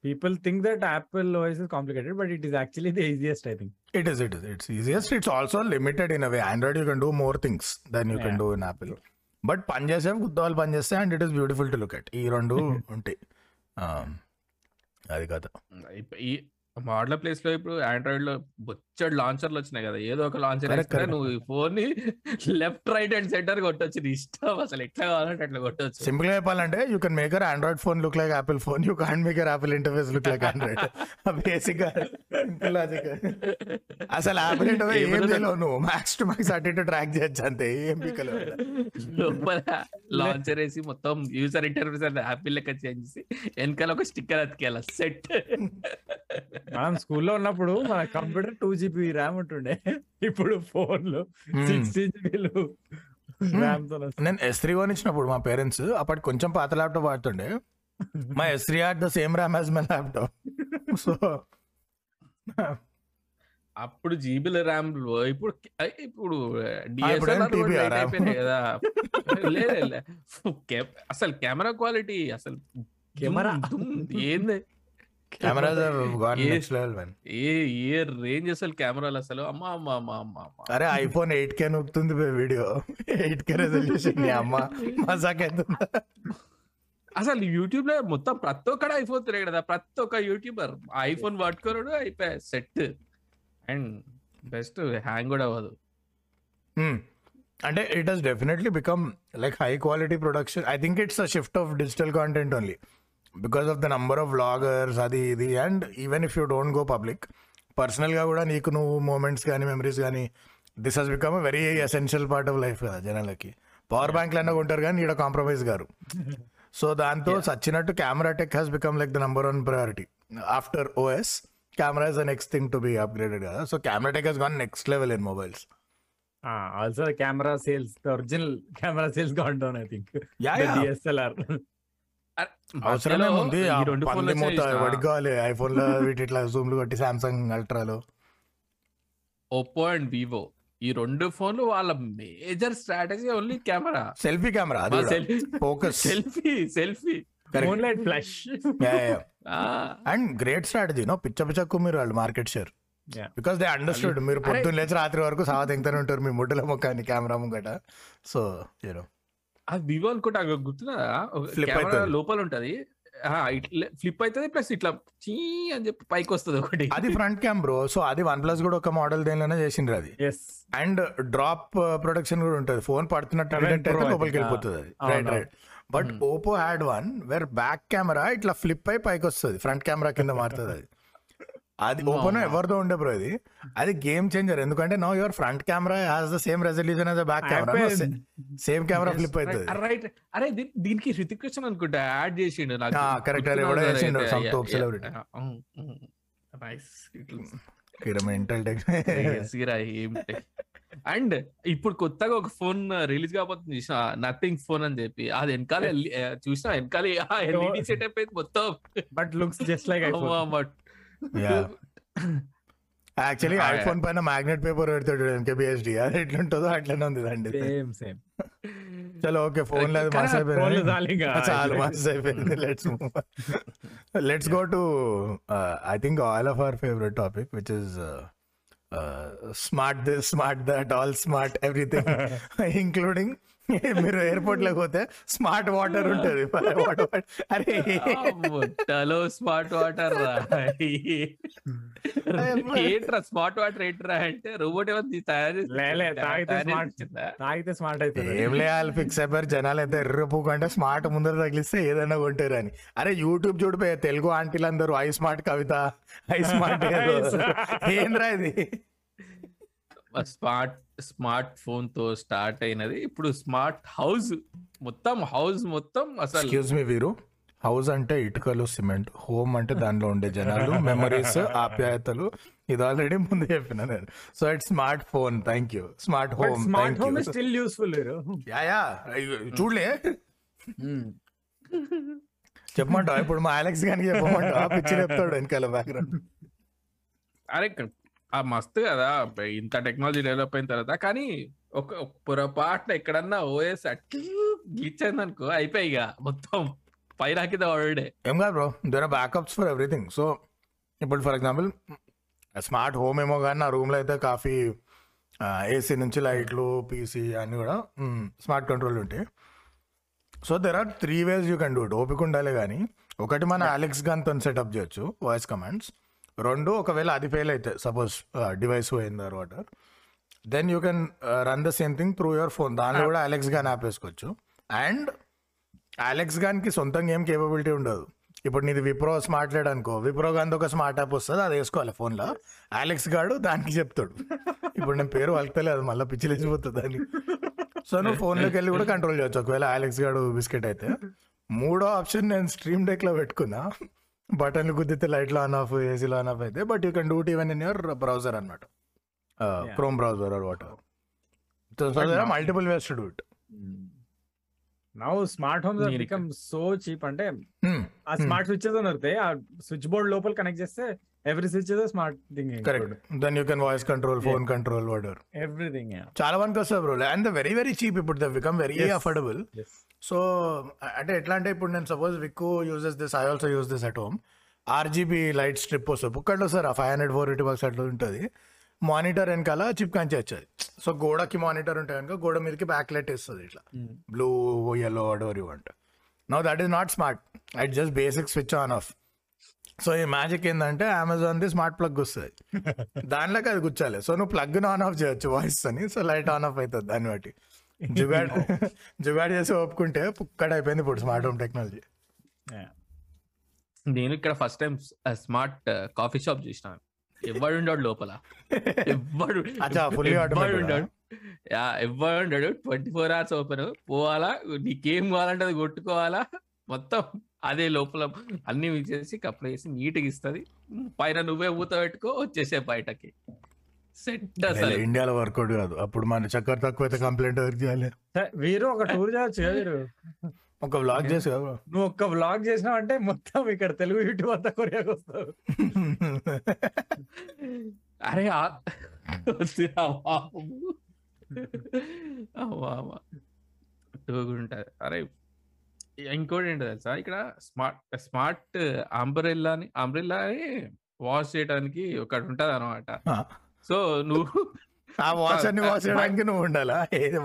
people think that Apple OS is complicated but it is actually the easiest I think It is, it is. It's easiest. It's also limited in a way. Android, you can do more things than you can Yeah. do in Apple. But పని చేసే గుద్దవాళ్ళు పని చేస్తే and it is beautiful to look at ఈ రెండు (laughs) ఉంటాయి Um, అది ఈ మోడల్ ప్లేస్లో ఇప్పుడు ఆండ్రాయిడ్లో బొచ్చడు లాంచర్లు వచ్చినాయి కదా ఏదో ఒక లాంచర్ వేసుకుంటే. నువ్వు ఈ ఫోన్ని లెఫ్ట్ రైట్ అండ్ సెంటర్ కొట్టొచ్చు నీ ఇష్టం అసలు ఎట్లా కావాలంటే అట్లా కొట్టొచ్చు. సింపుల్గా చెప్పాలంటే you can make a Android phone look like Apple phone you can't make a Apple interface look like Android. (laughs) బేసిక్గా సింపుల్ లాజిక్ అసలు యాపిల్ ఇంటర్ఫేస్ ఏం చేయలేవు నువ్వు. మ్యాక్స్ టు మ్యాక్స్ అటు ఇటు ట్రాక్ చేయొచ్చు అంతే ఏం లోపల లాంచర్ వేసి మొత్తం యూజర్ ఇంటర్ఫేస్ హ్యాపీ లెక్క చేంజ్ చేసి వెనకాల ఒక స్టిక్కర్ అతికేయాల సెట్ మనం స్కూల్లో ఉన్నప్పుడు మన కంప్యూటర్ టూ జీబీ ర్యామ్ ఉంటుండే. ఇప్పుడు ఫోన్లు. సిక్స్టీన్ జీబీలు. నేను ఎస్ త్రీ కొనిచ్చినప్పుడు మా పేరెంట్స్ అప్పటి కొంచెం పాత ల్యాప్టాప్ వాడుతుండే. మా S three are the same RAM as my laptop so అప్పుడు జీబీల ర్యామ్ ఇప్పుడు ఇప్పుడు కదా. లేదు అసలు కెమెరా క్వాలిటీ అసలు కెమెరా? ఏంది? కెమెరాస్ గాన్ ఏ- నెక్స్ట్ లెవెల్ మ్యాన్ ఏ ఏ రేంజ్ అసలు కెమెరాలు అసలు? అమ్మా అమ్మా అమ్మా అమ్మా అరే ఐఫోన్ ఎయిట్ కే నొక్కుతుంది వీడియో. ఎయిట్ కే రెజల్యూషన్ అమ్మ. మజాక్ అవుతుందా అసలు యూట్యూబ్లో మొత్తం ప్రతి ఒక్కడు ఐఫోన్ తిరిగాడు కదా ప్రతి ఒక్క యూట్యూబర్ ఐఫోన్ పట్టుకోరు అయిపోయా సెట్. అండ్ బెస్ట్ హ్యాంగ్ కూడా అవ్వదు. Hmm. అంటే it has definitely become like high quality production I think it's a shift of digital content only because of the number of vloggers అది ఇది. And even if you don't go public పర్సనల్గా కూడా నీకు నువ్వు moments కానీ memories కానీ this has become very essential part of life కదా జనాలకి. పవర్ బ్యాంక్లు అన్నా కొంటారు కానీ ఈడ కాంప్రమైజ్ గారు. సో దాంతో సచ్చినట్టు camera tech has become like the number one priority after OS camera is the next thing to be upgraded కదా. So camera tech has gone next level in mobiles also camera sales original camera సేల్స్గా ఉంటాను I think yeah. DSLR అవసరమే ఉంది కావాలి ఐఫోన్లో వీటి ఇట్లా జూమ్లు కొట్టి Samsung అల్ట్రాలో ఒప్పో అండ్ వివో ఈ రెండు ఫోన్లు వాళ్ళ major strategy only camera. Selfie camera focus selfie selfie. Phone light flash and great strategy no పిచ్చ పిచ్చకు మీరు వాళ్ళు market share Yeah. Because they understood మీరు పొద్దున్న లేచి రాత్రి వరకు సావ తింటూనే ఉంటారు మీ ముడ్డుల ముఖాన్ని కెమెరా ముంగట. సో యూనో ఆ వివో అనుకుంటా గుర్తున్నదా కెమెరా అవుతది. లోపల ఉంటది ఫ్లిప్ అవుతుంది ప్లస్ ఇట్లా చీ అని చెప్పి పైకి వస్తుంది ఒకటి. అది ఫ్రంట్ క్యామ్ బ్రో. సో అది వన్ ప్లస్ కూడా ఒక మోడల్ దేనిలోనే చేసిండ్రు అది. అండ్ డ్రాప్ ప్రొడక్షన్ కూడా ఉంటుంది. ఫోన్ పడుతున్నట్టు అయితే లోపలికి. వెళ్ళిపోతుంది అది. అవును, right right but Oppo had one where back camera ఇట్లా ఫ్లిప్ అయి పైకి వస్తుంది ఫ్రంట్ కెమెరా కింద మారుతుంది అది. అది ఓపెన్ ఎవరిదో ఉండే బ్రో ఇది. అది గేమ్ చేంజర్ ఎందుకంటే no your front camera has the same resolution as back camera. Same camera flip అవుతుంది. రైట్ అరే దీనికి హృతిక్ రోషన్ అనుకుంటా యాడ్ చేసిండు నాకు. correct. అరే, ఎవడో చేసిండు, some top celebrity. Nice mental tech and ఇప్పుడు కొత్తగా ఒక ఫోన్ రిలీజ్ కాబోతుంది చూసిన నథింగ్ ఫోన్ అని చెప్పి. అది వెనకాల చూసిన వెనకాల ఎల్ఈడి సెటప్ అయితే మొత్తం. But looks just like. Yeah. (coughs) Actually Ah, iPhone పైన మ్యాగ్నెట్ పేపర్ పెడతాడు ఎంకేబిఎస్డి (laughs) అది ఎట్లుంటుందో అట్లనే ఉంది అండి సేమ్ సేమ్ చలో ఓకే ఫోన్ లేదు కానీ మాస్ ఆ అయిపోయింది. ఫోన్లు చాలు ఇంకా. (laughs) చాలు మాస్ అయిపోయింది. Let's let's go to I think all of our favourite topic which is smart this smart that all smart everything including మీరు ఎయిర్పోర్ట్లోకి పోతే స్మార్ట్ వాటర్ ఉంటుంది. అరే. ముట్టలో స్మార్ట్ వాటర్ ఏంట్రా స్మార్ట్ వాటర్ ఏంట్రా అంటే రోబోట్ ఏమన్నా తయారు లే, లే, తాగితే స్మార్ట్ అవుతుంది ఏం లేయాలి ఫిక్స్ అయిపోయారు. జనాలు అయితే ఎర్రపూకు అంటే స్మార్ట్ ముందర తగిలిస్తే ఏదైనా కొంటారు అని. అరే యూట్యూబ్ చూడిపోయే తెలుగు ఆంటీలు అందరూ I smart Kavitha I smart ఏంద్రా ఇది? స్మార్ట్ స్మార్ట్ ఫోన్తో స్టార్ట్ అయినది. ఇప్పుడు స్మార్ట్ హౌస్ మొత్తం హౌస్ మొత్తం అసలు ఎక్స్క్యూజ్ మీ వీరు. హౌస్ అంటే ఇటుకలు సిమెంట్. హోమ్ అంటే దానిలో ఉండే జనాలు మెమరీస్ ఆప్యాయతలు. ఇది ఆల్రెడీ ముందు చెప్పిన నేను. So it smart phone. Thank you smart home smart home still useful yeah yeah చూడలే. చెప్పమంటావా? ఇప్పుడు మా అలెక్స్ గానికి చెప్పమంటావా? పిచ్చి చెప్తాడు వెనకాల బ్యాక్గ్రౌండ్ అరే ఆ మస్తు కదా. ఇంత టెక్నాలజీ డెవలప్ అయిన తర్వాత కానీ ఒక పొరపాటున ఎక్కడన్నా ఓఎస్ అట్లా గ్లిచ్ అయింది అనుకో అయిపోయి ఇక మొత్తం పైన కింద వాడే ఏం కాదు bro there are backups for everything. So ఇప్పుడు ఫర్ ఎగ్జాంపుల్ స్మార్ట్ హోమ్ ఏమో కానీ నా రూమ్లో అయితే కాఫీ ఏసీ నుంచి లైట్లు పీసీ అన్నీ కూడా స్మార్ట్ కంట్రోల్ ఉంటాయి so there are three ways you can do it ఓపిక ఉండాలి కానీ ఒకటి మన అలెక్స్ గన్తో సెటప్ చేయొచ్చు వాయిస్ కమాండ్స్ రెండు ఒకవేళ అది ఫెయిల్ అయితే సపోజ్ డివైస్ పోయిన తర్వాత then you can run the same thing through your phone దానిలో కూడా అలెక్స్ గాన్ యాప్ వేసుకోవచ్చు. అండ్ అలెక్స్ గాన్కి సొంతంగా ఏం కేపబిలిటీ ఉండదు. ఇప్పుడు నీది విప్రో స్మార్ట్ లేడ్ అనుకో విప్రో గాని ఒక స్మార్ట్ యాప్ వస్తుంది అది వేసుకోవాలి ఫోన్లో అలెక్స్ గాడు దానికి చెప్తాడు. ఇప్పుడు నేను పేరు వలకలేదు మళ్ళీ పిచ్చి లేచిపోతుంది దాన్ని సో నువ్వు ఫోన్లోకి వెళ్ళి కూడా కంట్రోల్ చేయొచ్చు. ఒకవేళ అలెక్స్ గాడు బిస్కెట్ అయితే. మూడో ఆప్షన్ నేను స్ట్రీమ్ డెక్లో పెట్టుకున్నా. బటన్లు గుద్దితే లైట్లో ఆన్ ఆఫ్ ఏసీలో ఆన్ ఆఫ్ అయితే but you can do it even in your browser అనమాట Chrome browser or what. Multiple ways to do it now smart homes become so cheap అంటే ఆ స్మార్ట్ స్విచ్చెస్ దొరుకుతాయి ఆ స్విచ్ బోర్డ్ లోపల connect చేస్తే every switch smart thing correct then you can voice control phone control water everything చాలా మందికి వస్తుంది bro and very very cheap ఇప్పుడు. The become very. Affordable so అంటే ఎట్లా అంటే ఇప్పుడు నేను suppose Vikku uses this I also use this at home RGB light strip వస్తుంది. పుక్కట్లో sir five hundred four eighty bucks అట్లా ఉంటుంది. మానిటర్ వెనకాల చిప్ కంచి వచ్చేది సో గోడకి మానిటర్ ఉంటాయి కనుక గోడ మీదకి బ్యాక్ లైట్ ఇస్తుంది ఇట్లా blue yellow what you want no that is not smart it just basic switch on off so ఈ మ్యాజిక్ ఏంటంటే అమెజాన్ ది స్మార్ట్ ప్లగ్ వస్తుంది. (laughs) దానిలోకి అది కూర్చోాలి సో నువ్వు ప్లగ్ ఆన్ ఆఫ్ చేయొచ్చు వాయిస్ అని. సో లైట్ ఆన్ ఆఫ్ అవుతుంది దాన్ని బట్టి. (laughs) జుగాడ్ (laughs) జుగాడ్ చేసి ఒప్పుకుంటే పుక్కడ అయిపోయింది ఇప్పుడు స్మార్ట్ హోమ్ టెక్నాలజీ. నేను ఇక్కడ first time smart coffee shop చూసిన. ఎవడు ఉండడు లోపల. ఆ? ఉండడు. యా ఎవ్వడు ఉండడు. Twenty four hours open. పోవాలా? నీకేం కావాలంటే అది కొట్టుకోవాలా? మొత్తం అదే లోపల అన్ని చేసి కప్పులు వేసి నీట్గా ఇస్తుంది. పైన నువ్వే ఊత పెట్టుకో వచ్చేసే బయటకి. సెట్ అసలు. ఇండియాలో వర్కౌట్ కాదు. అప్పుడు మన చక్కెర తక్కువ అయితే కంప్లైంట్ చేయాలి? వీరు ఒక టూర్ చేయొచ్చు కదా వీరు? ఒక వ్లాగ్ చేసి. నువ్వు ఒక్క బ్లాగ్ చేసినావు అంటే మొత్తం ఇక్కడ తెలుగు యూట్యూబ్ అంతా కొరియాకి వస్తావు అరే. టూగుంటది అరే ఇంకోటి ఏంటో తెలుసా? ఇక్కడ స్మార్ట్ స్మార్ట్ అంబ్రెల్లా అని అంబ్రెల్లా వాష్ చేయడానికి ఒకటి ఉంటది అనమాట. సో నువ్వు ఆ అన్ని వాచ్ చేయడానికి నువ్వు ఉండాలా? ఏది.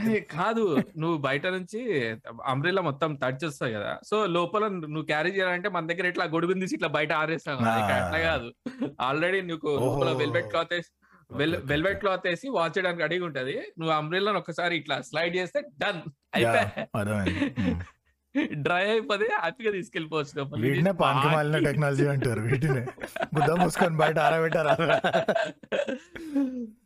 అరే కాదు నువ్వు బయట నుంచి అంబ్రెల్లా మొత్తం టచ్ వస్తాయి కదా. సో లోపల నువ్వు క్యారీ చేయాలంటే మన దగ్గర ఇట్లా గొడుగుని తీసి ఇట్లా బయట ఆరేస్తాం అట్లా కాదు. ఆల్రెడీ నీకు లోపల. Velvet cloth okay. Velvet cloth వేసి వాచ్ చేయడానికి అడిగి ఉంటది. నువ్వు అంబ్రెల్లా ఒకసారి ఇట్లా స్లైడ్ చేస్తే డన్. అయిపోయి. (laughs) డ్రై అయిపోతే హ్యాపీగా తీసుకెళ్ళిపోవచ్చు. వీటినే పానికి మాలిన పాకి. టెక్నాలజీ అంటారు వీటినే. గుద్ద మూసుకొని బయట ఆరబెట్టారు? (laughs)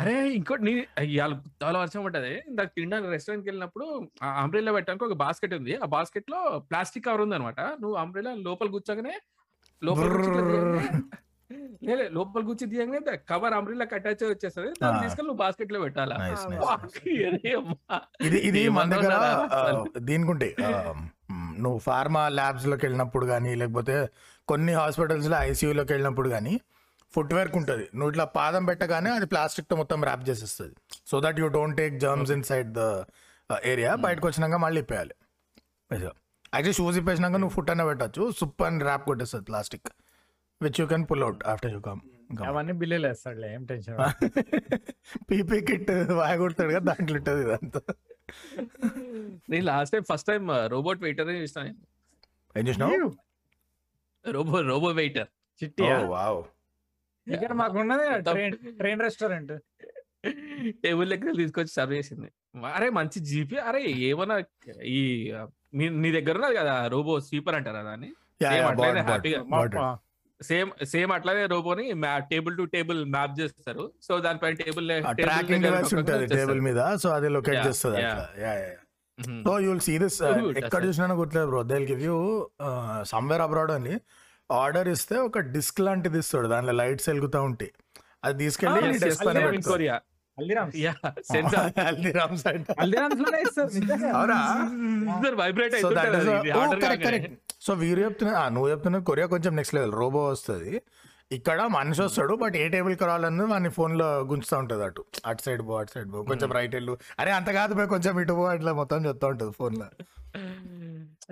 అరే ఇంకోటి ఇవాళ చాలా వర్షం పడ్డది. ఇందాక తినడానికి రెస్టారెంట్కి వెళ్ళినప్పుడు ఆ అంబ్రెల్లా పెట్టడానికి ఒక బాస్కెట్ ఉంది. ఆ బాస్కెట్లో ప్లాస్టిక్ కవర్ ఉంది అనమాట నువ్వు అంబ్రెల్లా లోపల కూర్చోగానే లోపల కూర్చి ఇట్లా తీయగానే- లే, లే, లోపల కూర్చి తీయగానే కవర్ అంబ్రెల్లా అటాచ్ వచ్చేస్తుంది. దాన్ని. తీసుకొని నువ్వు బాస్కెట్లో పెట్టాలా. ఇది ఇది మన దగ్గర ఉన్నారా? ఆ, దీనికి ఉంటాయి ఆ, మ్, నువ్వు ఫార్మా ల్యాబ్స్లోకి వెళ్ళినప్పుడు కానీ లేకపోతే కొన్ని హాస్పిటల్స్లో ఐసీయూలోకి వెళ్ళినప్పుడు కానీ ఫుట్వేర్ ఉంటుంది. నువ్వు ఇట్లా పాదం పెట్టగానే అది ప్లాస్టిక్తో మొత్తం ర్యాప్ చేసేస్తుంది. So that you don't take germs inside the area. బయటకు వచ్చినాక మళ్ళీ ఇప్పేయాలి. యాక్చువల్లీ షూస్ ఇప్పేసినాక నువ్వు ఫుట్ అన్న పెట్టచ్చు. సుప్ అని ర్యాప్ కొట్టేస్తుంది plastic. Which you can pull out after you come అవన్నీ బిల్లులు వేస్తాడులే ఏం టెన్షన్ పీపీ (laughs) కిట్ కొడతాడు కదా దాంట్లో ఉంటుంది ఇదంతా. నేను last time first time robot waiter చూసిన ఏం చూసినావు? Robo robo waiter Chitti wow ఇక్కడ మాకు ఉన్నది మొత్తం- ట్రైన్ రెస్టారెంట్ టేబుల్ దగ్గర తీసుకొచ్చి సర్వ్ చేసింది. అరే మంచి జీపీ అరే ఏమన్నా ఈ నీ దగ్గర ఉన్నది కదా రోబో స్వీపర్ అంటారా దాన్ని? యా యా సేమ్ సేమ్ అట్లానే రోబోని టేబుల్ టు టేబుల్ మ్యాప్ చేస్తారు. సో దానిపైన టేబుల్ ట్రాకింగ్ డివైస్ ఉంటుంది టేబుల్ మీద సో అది లొకేట్ చేస్తుంది సో యుల్ సీ దిస్ ఎక్కడ. చూసినా గుర్తులేదు bro they give you somewhere abroad అని ఆర్డర్ ఇస్తే ఒక డిస్క్ లాంటిది ఇస్తాడు. దాంట్లో లైట్స్ వెలుగుతూ ఉంటాయి. అది తీసుకెళ్ళి Ah, డెస్క్ yes, పైన. సో దట్ అవుతుంటది ఇస్ అది. ఆర్డర్ కరెక్ట్ కరెక్ట్ సో వీరు చెప్తున్నా నువ్వు చెప్తున్నా కొరియా కొంచెం నెక్స్ట్ లెవెల్ రోబో వస్తుంది. ఇక్కడ మనిషి వస్తాడు బట్ ఏ టేబుల్ కావాలన్నది వాడిని ఫోన్లో గుంచుతా ఉంటది అటు. అటు సైడ్ పో అటు సైడ్ పో. కొంచెం రైట్ వెళ్ళు. అరే అంత కాదు పోయి కొంచెం ఇటు పో అట్లా మొత్తం చెప్తా ఉంటది ఫోన్లో.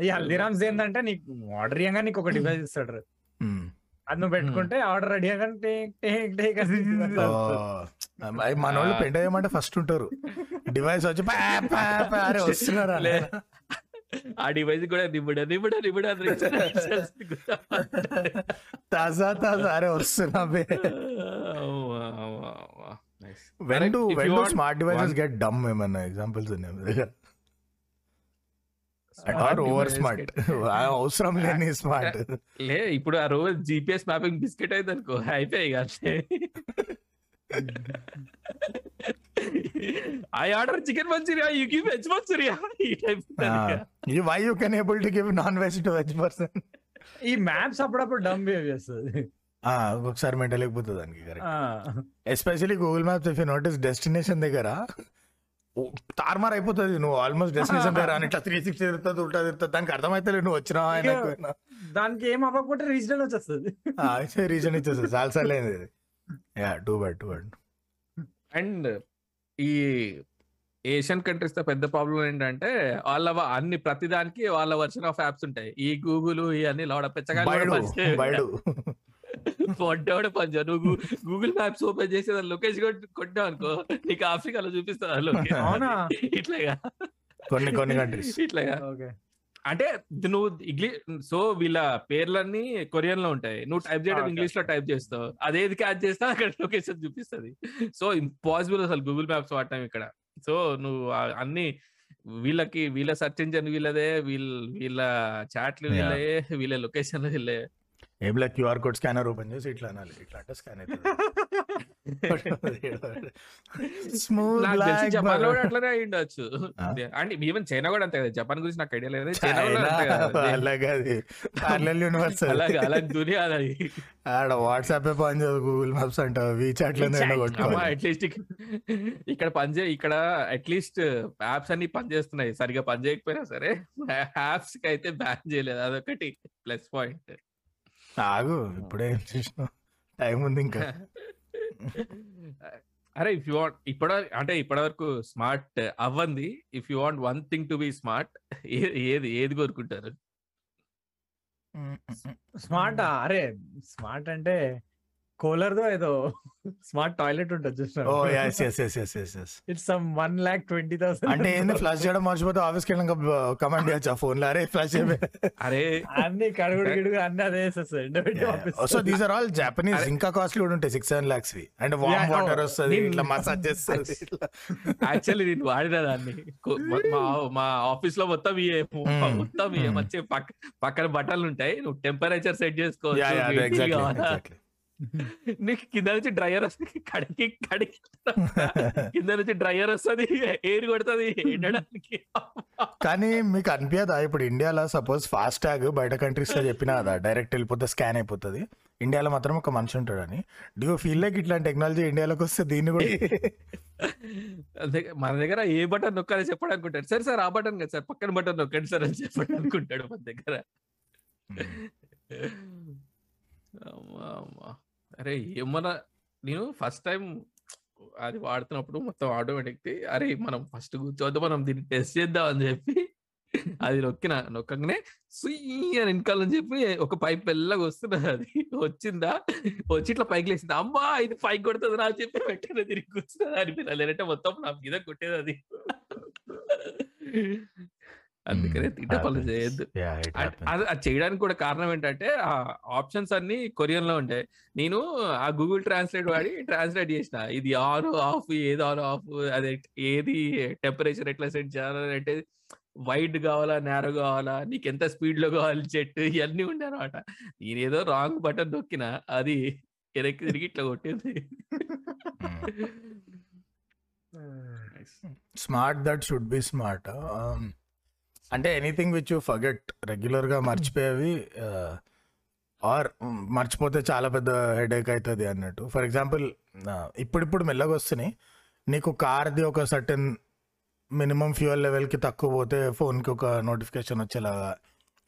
ఈ హల్దీరామ్స్ ఏంటంటే నీకు ఆర్డర్ ఇయ్యంగా నీకు ఒక డివైస్ ఇస్తాడు మ్మ్. అది నువ్వు పెట్టుకుంటే ఆర్డర్ రెడీ అయ్యాక టేక్ టేక్ టేక్ అని ఓ, అయ్ మన వాళ్ళు పెంట చేయమంటే ఫస్ట్ ఉంటారు. డివైస్ వచ్చి అరే (laughs) వస్తున్నారా. ఆ డివైస్ కూడా నిబుడ నిబుడ నిబుడ తాజా తాజా అరే వస్తున్నా when do when do smart devices get dumb ఏమన్నా ఎగ్జాంపుల్స్ ఉన్నాయి? దగ్గర ఓవర్ స్మార్ట్ అవసరం లేని స్మార్ట్ లే ఇప్పుడు ఆ రోజు జిపిఎస్ మ్యాపింగ్ బిస్కెట్ అయింది అనుకో అయిపోయాయి (laughs) I order chicken Manchurian you give veg Manchurian ఈ type why you can able to give non veg to veg person ఈ మ్యాప్స్ అప్పుడప్పుడు డమ్ బిహేవ్ చేస్తుంది. ఒకసారి మెంటల్ అయిపోతుంది దానికి కరెక్ట్ ఆ, especially Google Maps if you notice destination దగ్గర తారుమార్ అయిపోతుంది. నువ్వు ఆల్మోస్ట్ డెస్టినేషన్ దగ్గర అని ఇట్లా త్రీ సిక్స్టీ తిరుగుతుంది ఉల్టా తిరుగుతుంది. దానికి అర్థమైతే నువ్వు ఎక్కువైనా. దానికి ఏం అవ్వకపోతే రీజనల్ వచ్చేస్తుంది. రీజన్ ఇచ్చేస్తుంది. చాలా సార్లు అయింది యా టూ టూ అండ్ ఈ ఏషియన్ కంట్రీస్తో పెద్ద ప్రాబ్లం ఏంటంటే వాళ్ళ అన్ని ప్రతిదానికి వాళ్ళ వర్షన్ ఆఫ్ యాప్స్ ఉంటాయి. ఈ గూగుల్ ఈ అన్ని లోడ పెచ్చగా పొడ్డాడు పంజా నువ్వు గూగుల్ మ్యాప్స్ ఓపెన్ చేసి లొకేషన్ కొట్టావు అనుకో నీకు ఆఫ్రికాలో చూపిస్తా? (laughs) ఇట్లాగా. కొన్ని కొన్ని కంట్రీస్. ఇట్లాగా. ఓకే. అంటే నువ్వు ఇంగ్లీష్ సో వీళ్ళ పేర్లన్నీ కొరియన్లో ఉంటాయి. నువ్వు టైప్ చేయడం ఇంగ్లీష్లో టైప్ చేస్తావు. అదేది క్యాచ్ చేస్తా అక్కడ లొకేషన్ చూపిస్తుంది. సో ఇంపాసిబుల్ అసలు గూగుల్ మ్యాప్స్ వాడటం ఇక్కడ. సో నువ్వు ఆ- అన్ని వీళ్ళకి వీళ్ళ సర్చ్ ఇంజన్ వీళ్ళదే వీళ్ళ వీళ్ళ చాట్లు. వీళ్ళే వీళ్ళ లొకేషన్ వీళ్ళే ఏం లేదు క్యూఆర్ కోడ్ స్కానర్ ఓపెన్ చేసి ఇట్లా అనాలి. ఇట్లా అంటే స్కాన్ అవుతుంది స్మూత్ నాకు తెలిసి జపాన్లో కూడా అట్లనే అయి ఉండొచ్చు? అంటే ఈవెన్ చైనా కూడా అంతే కదా జపాన్ గురించి నాకు ఐడియా లేదు. చైనా కదా అలాగే అది ఆడ వాట్సాప్ పని చేయదు గూగుల్ మ్యాప్స్ అంట వీచాట్ అట్లీస్ట్ ఇక్కడ పనిచే ఇక్కడ అట్లీస్ట్ యాప్స్ అన్ని పనిచేస్తున్నాయి సరిగా పనిచేయకపోయినా సరే యాప్స్కి అయితే బ్యాన్ చేయలేదు. అదొకటి ప్లస్ పాయింట్ ఆగు ఇప్పుడే ఏం చేసినావు? టైం ఉంది ఇంకా. (laughs) (laughs) అరే ఇఫ్ యూ వాంట్ ఇప్పటి అంటే ఇప్పటి వరకు smart అవ్వంది if you want one thing to be smart ఏది ఏది కోరుకుంటారు? స్మార్ట్? అరే స్మార్ట్ అంటే కోలర్ దో ఏదో స్మార్ట్ టాయిలెట్ ఉంటుంది చూసిన ఓ yes yes yes yes yes yes it's some one lakh twenty thousand అంటే ఏంది ఫ్లష్ చేయడం మర్చిపోతే ఆఫీస్కి వెళ్ళాక కమెంట్ చేయొచ్చు? ఆ ఫోన్లో? అరే ఫ్లష్ అరే అన్ని కడుగుడు గిడుగు అన్ని అదే వేసేస్తాయి so these are all Japanese ఇంకా కాస్ట్లీ కూడా ఉంటాయి సిక్స్ సెవెన్ లాక్స్ వి. అండ్ వామ్ Yeah, వాటర్ వస్తుంది ఇట్లా మసాజ్ చేస్తుంది. యాక్చువల్లీ నేను వాడిన దాన్ని. మా- ఆఫీస్లో మొత్తం ఇయే Hmm. మొత్తం ఇయే Hmm. మంచి పక్క పక్కన బట్టలు ఉంటాయి. నువ్వు టెంపరేచర్ సెట్ Yeah, yeah, అదే, చేసుకోవచ్చు. నీకు కింద నుంచి డ్రైయర్ వస్తుంది. కడిగి కడిగి (laughs) కింద నుంచి డ్రైయర్ వస్తుంది. ఎయిర్ కొడుతుంది. ఎండడానికి కానీ మీకు అనిపించదా ఇప్పుడు ఇండియాలో సపోజ్ ఫాస్ట్ ట్యాగ్ బయట కంట్రీస్లో చెప్పినా కదా డైరెక్ట్ వెళ్ళిపోతే స్కాన్ అయిపోతుంది. ఇండియాలో మాత్రం ఒక మనిషి ఉంటాడని. డూ యూ ఫీల్ లైక్ ఇట్లాంటి టెక్నాలజీ ఇండియాలోకి వస్తే దీన్ని కూడా మన దగ్గర ఏ బటన్ నొక్కాలి చెప్పడం అనుకుంటాడు సరే సార్ ఆ బటన్ కదా సార్ పక్కన బటన్ నొక్కండి సార్ అని చెప్పడం అనుకుంటాడు మన దగ్గర. అమ్మా, అమ్మా. అరే ఏమన్నా నేను ఫస్ట్ టైం అది వాడుతున్నప్పుడు మొత్తం ఆటోమేటిక్ అరే మనం ఫస్ట్ కూర్చోవద్దు మనం దీన్ని టెస్ట్ చేద్దాం అని చెప్పి అది నొక్కిన నొక్కగానే సుయ్యి అని వెనకాలని చెప్పి ఒక పైప్ వెళ్ళగా వస్తున్నది అది. వచ్చిందా? వచ్చి ఇట్లా పైకి లేచింది. అమ్మా ఇది పైకి కొడుతుంది నా చెప్పి వెంటనే తిరిగి కూర్చున్నది అనిపించాలి లేదంటే మొత్తం నా మీద కొట్టేది అది. అందుకనే తిట్ట పనులు happens. చేయొద్దు. అది చేయడానికి కూడా కారణం ఏంటంటే ఆ ఆప్షన్స్ అన్ని కొరియన్లో ఉంటాయి. నేను ఆ గూగుల్ ట్రాన్స్లేట్ వాడి ట్రాన్స్లేట్ చేసిన. ఇది ఆన్ ఆఫ్ ఏది ఆన్ ఆఫ్ అదే ఏది టెంపరేచర్ ఎట్లా సెట్ చేయాలని అంటే వైడ్ కావాలా నేరో కావాలా నీకు ఎంత స్పీడ్లో కావాలి జెట్ ఇవన్నీ ఉండే అనమాట నేను ఏదో రాంగ్ బటన్ నొక్కిన అది వెనక్కి తిరిగి ఇట్లా కొట్టింది. Smart that should be smart అంటే ఎనీథింగ్ విచ్ యూ ఫగెట్ రెగ్యులర్గా మర్చిపోయేవి ఆర్ మర్చిపోతే చాలా పెద్ద హెడేక్ అవుతుంది అన్నట్టు. ఫర్ ఎగ్జాంపుల్ ఇప్పుడిప్పుడు మెల్లగా వస్తున్నాయి. నీకు కార్ది ఒక సర్టెన్ మినిమం ఫ్యూయల్ లెవెల్కి తక్కువ పోతే ఫోన్కి ఒక నోటిఫికేషన్ వచ్చేలాగా.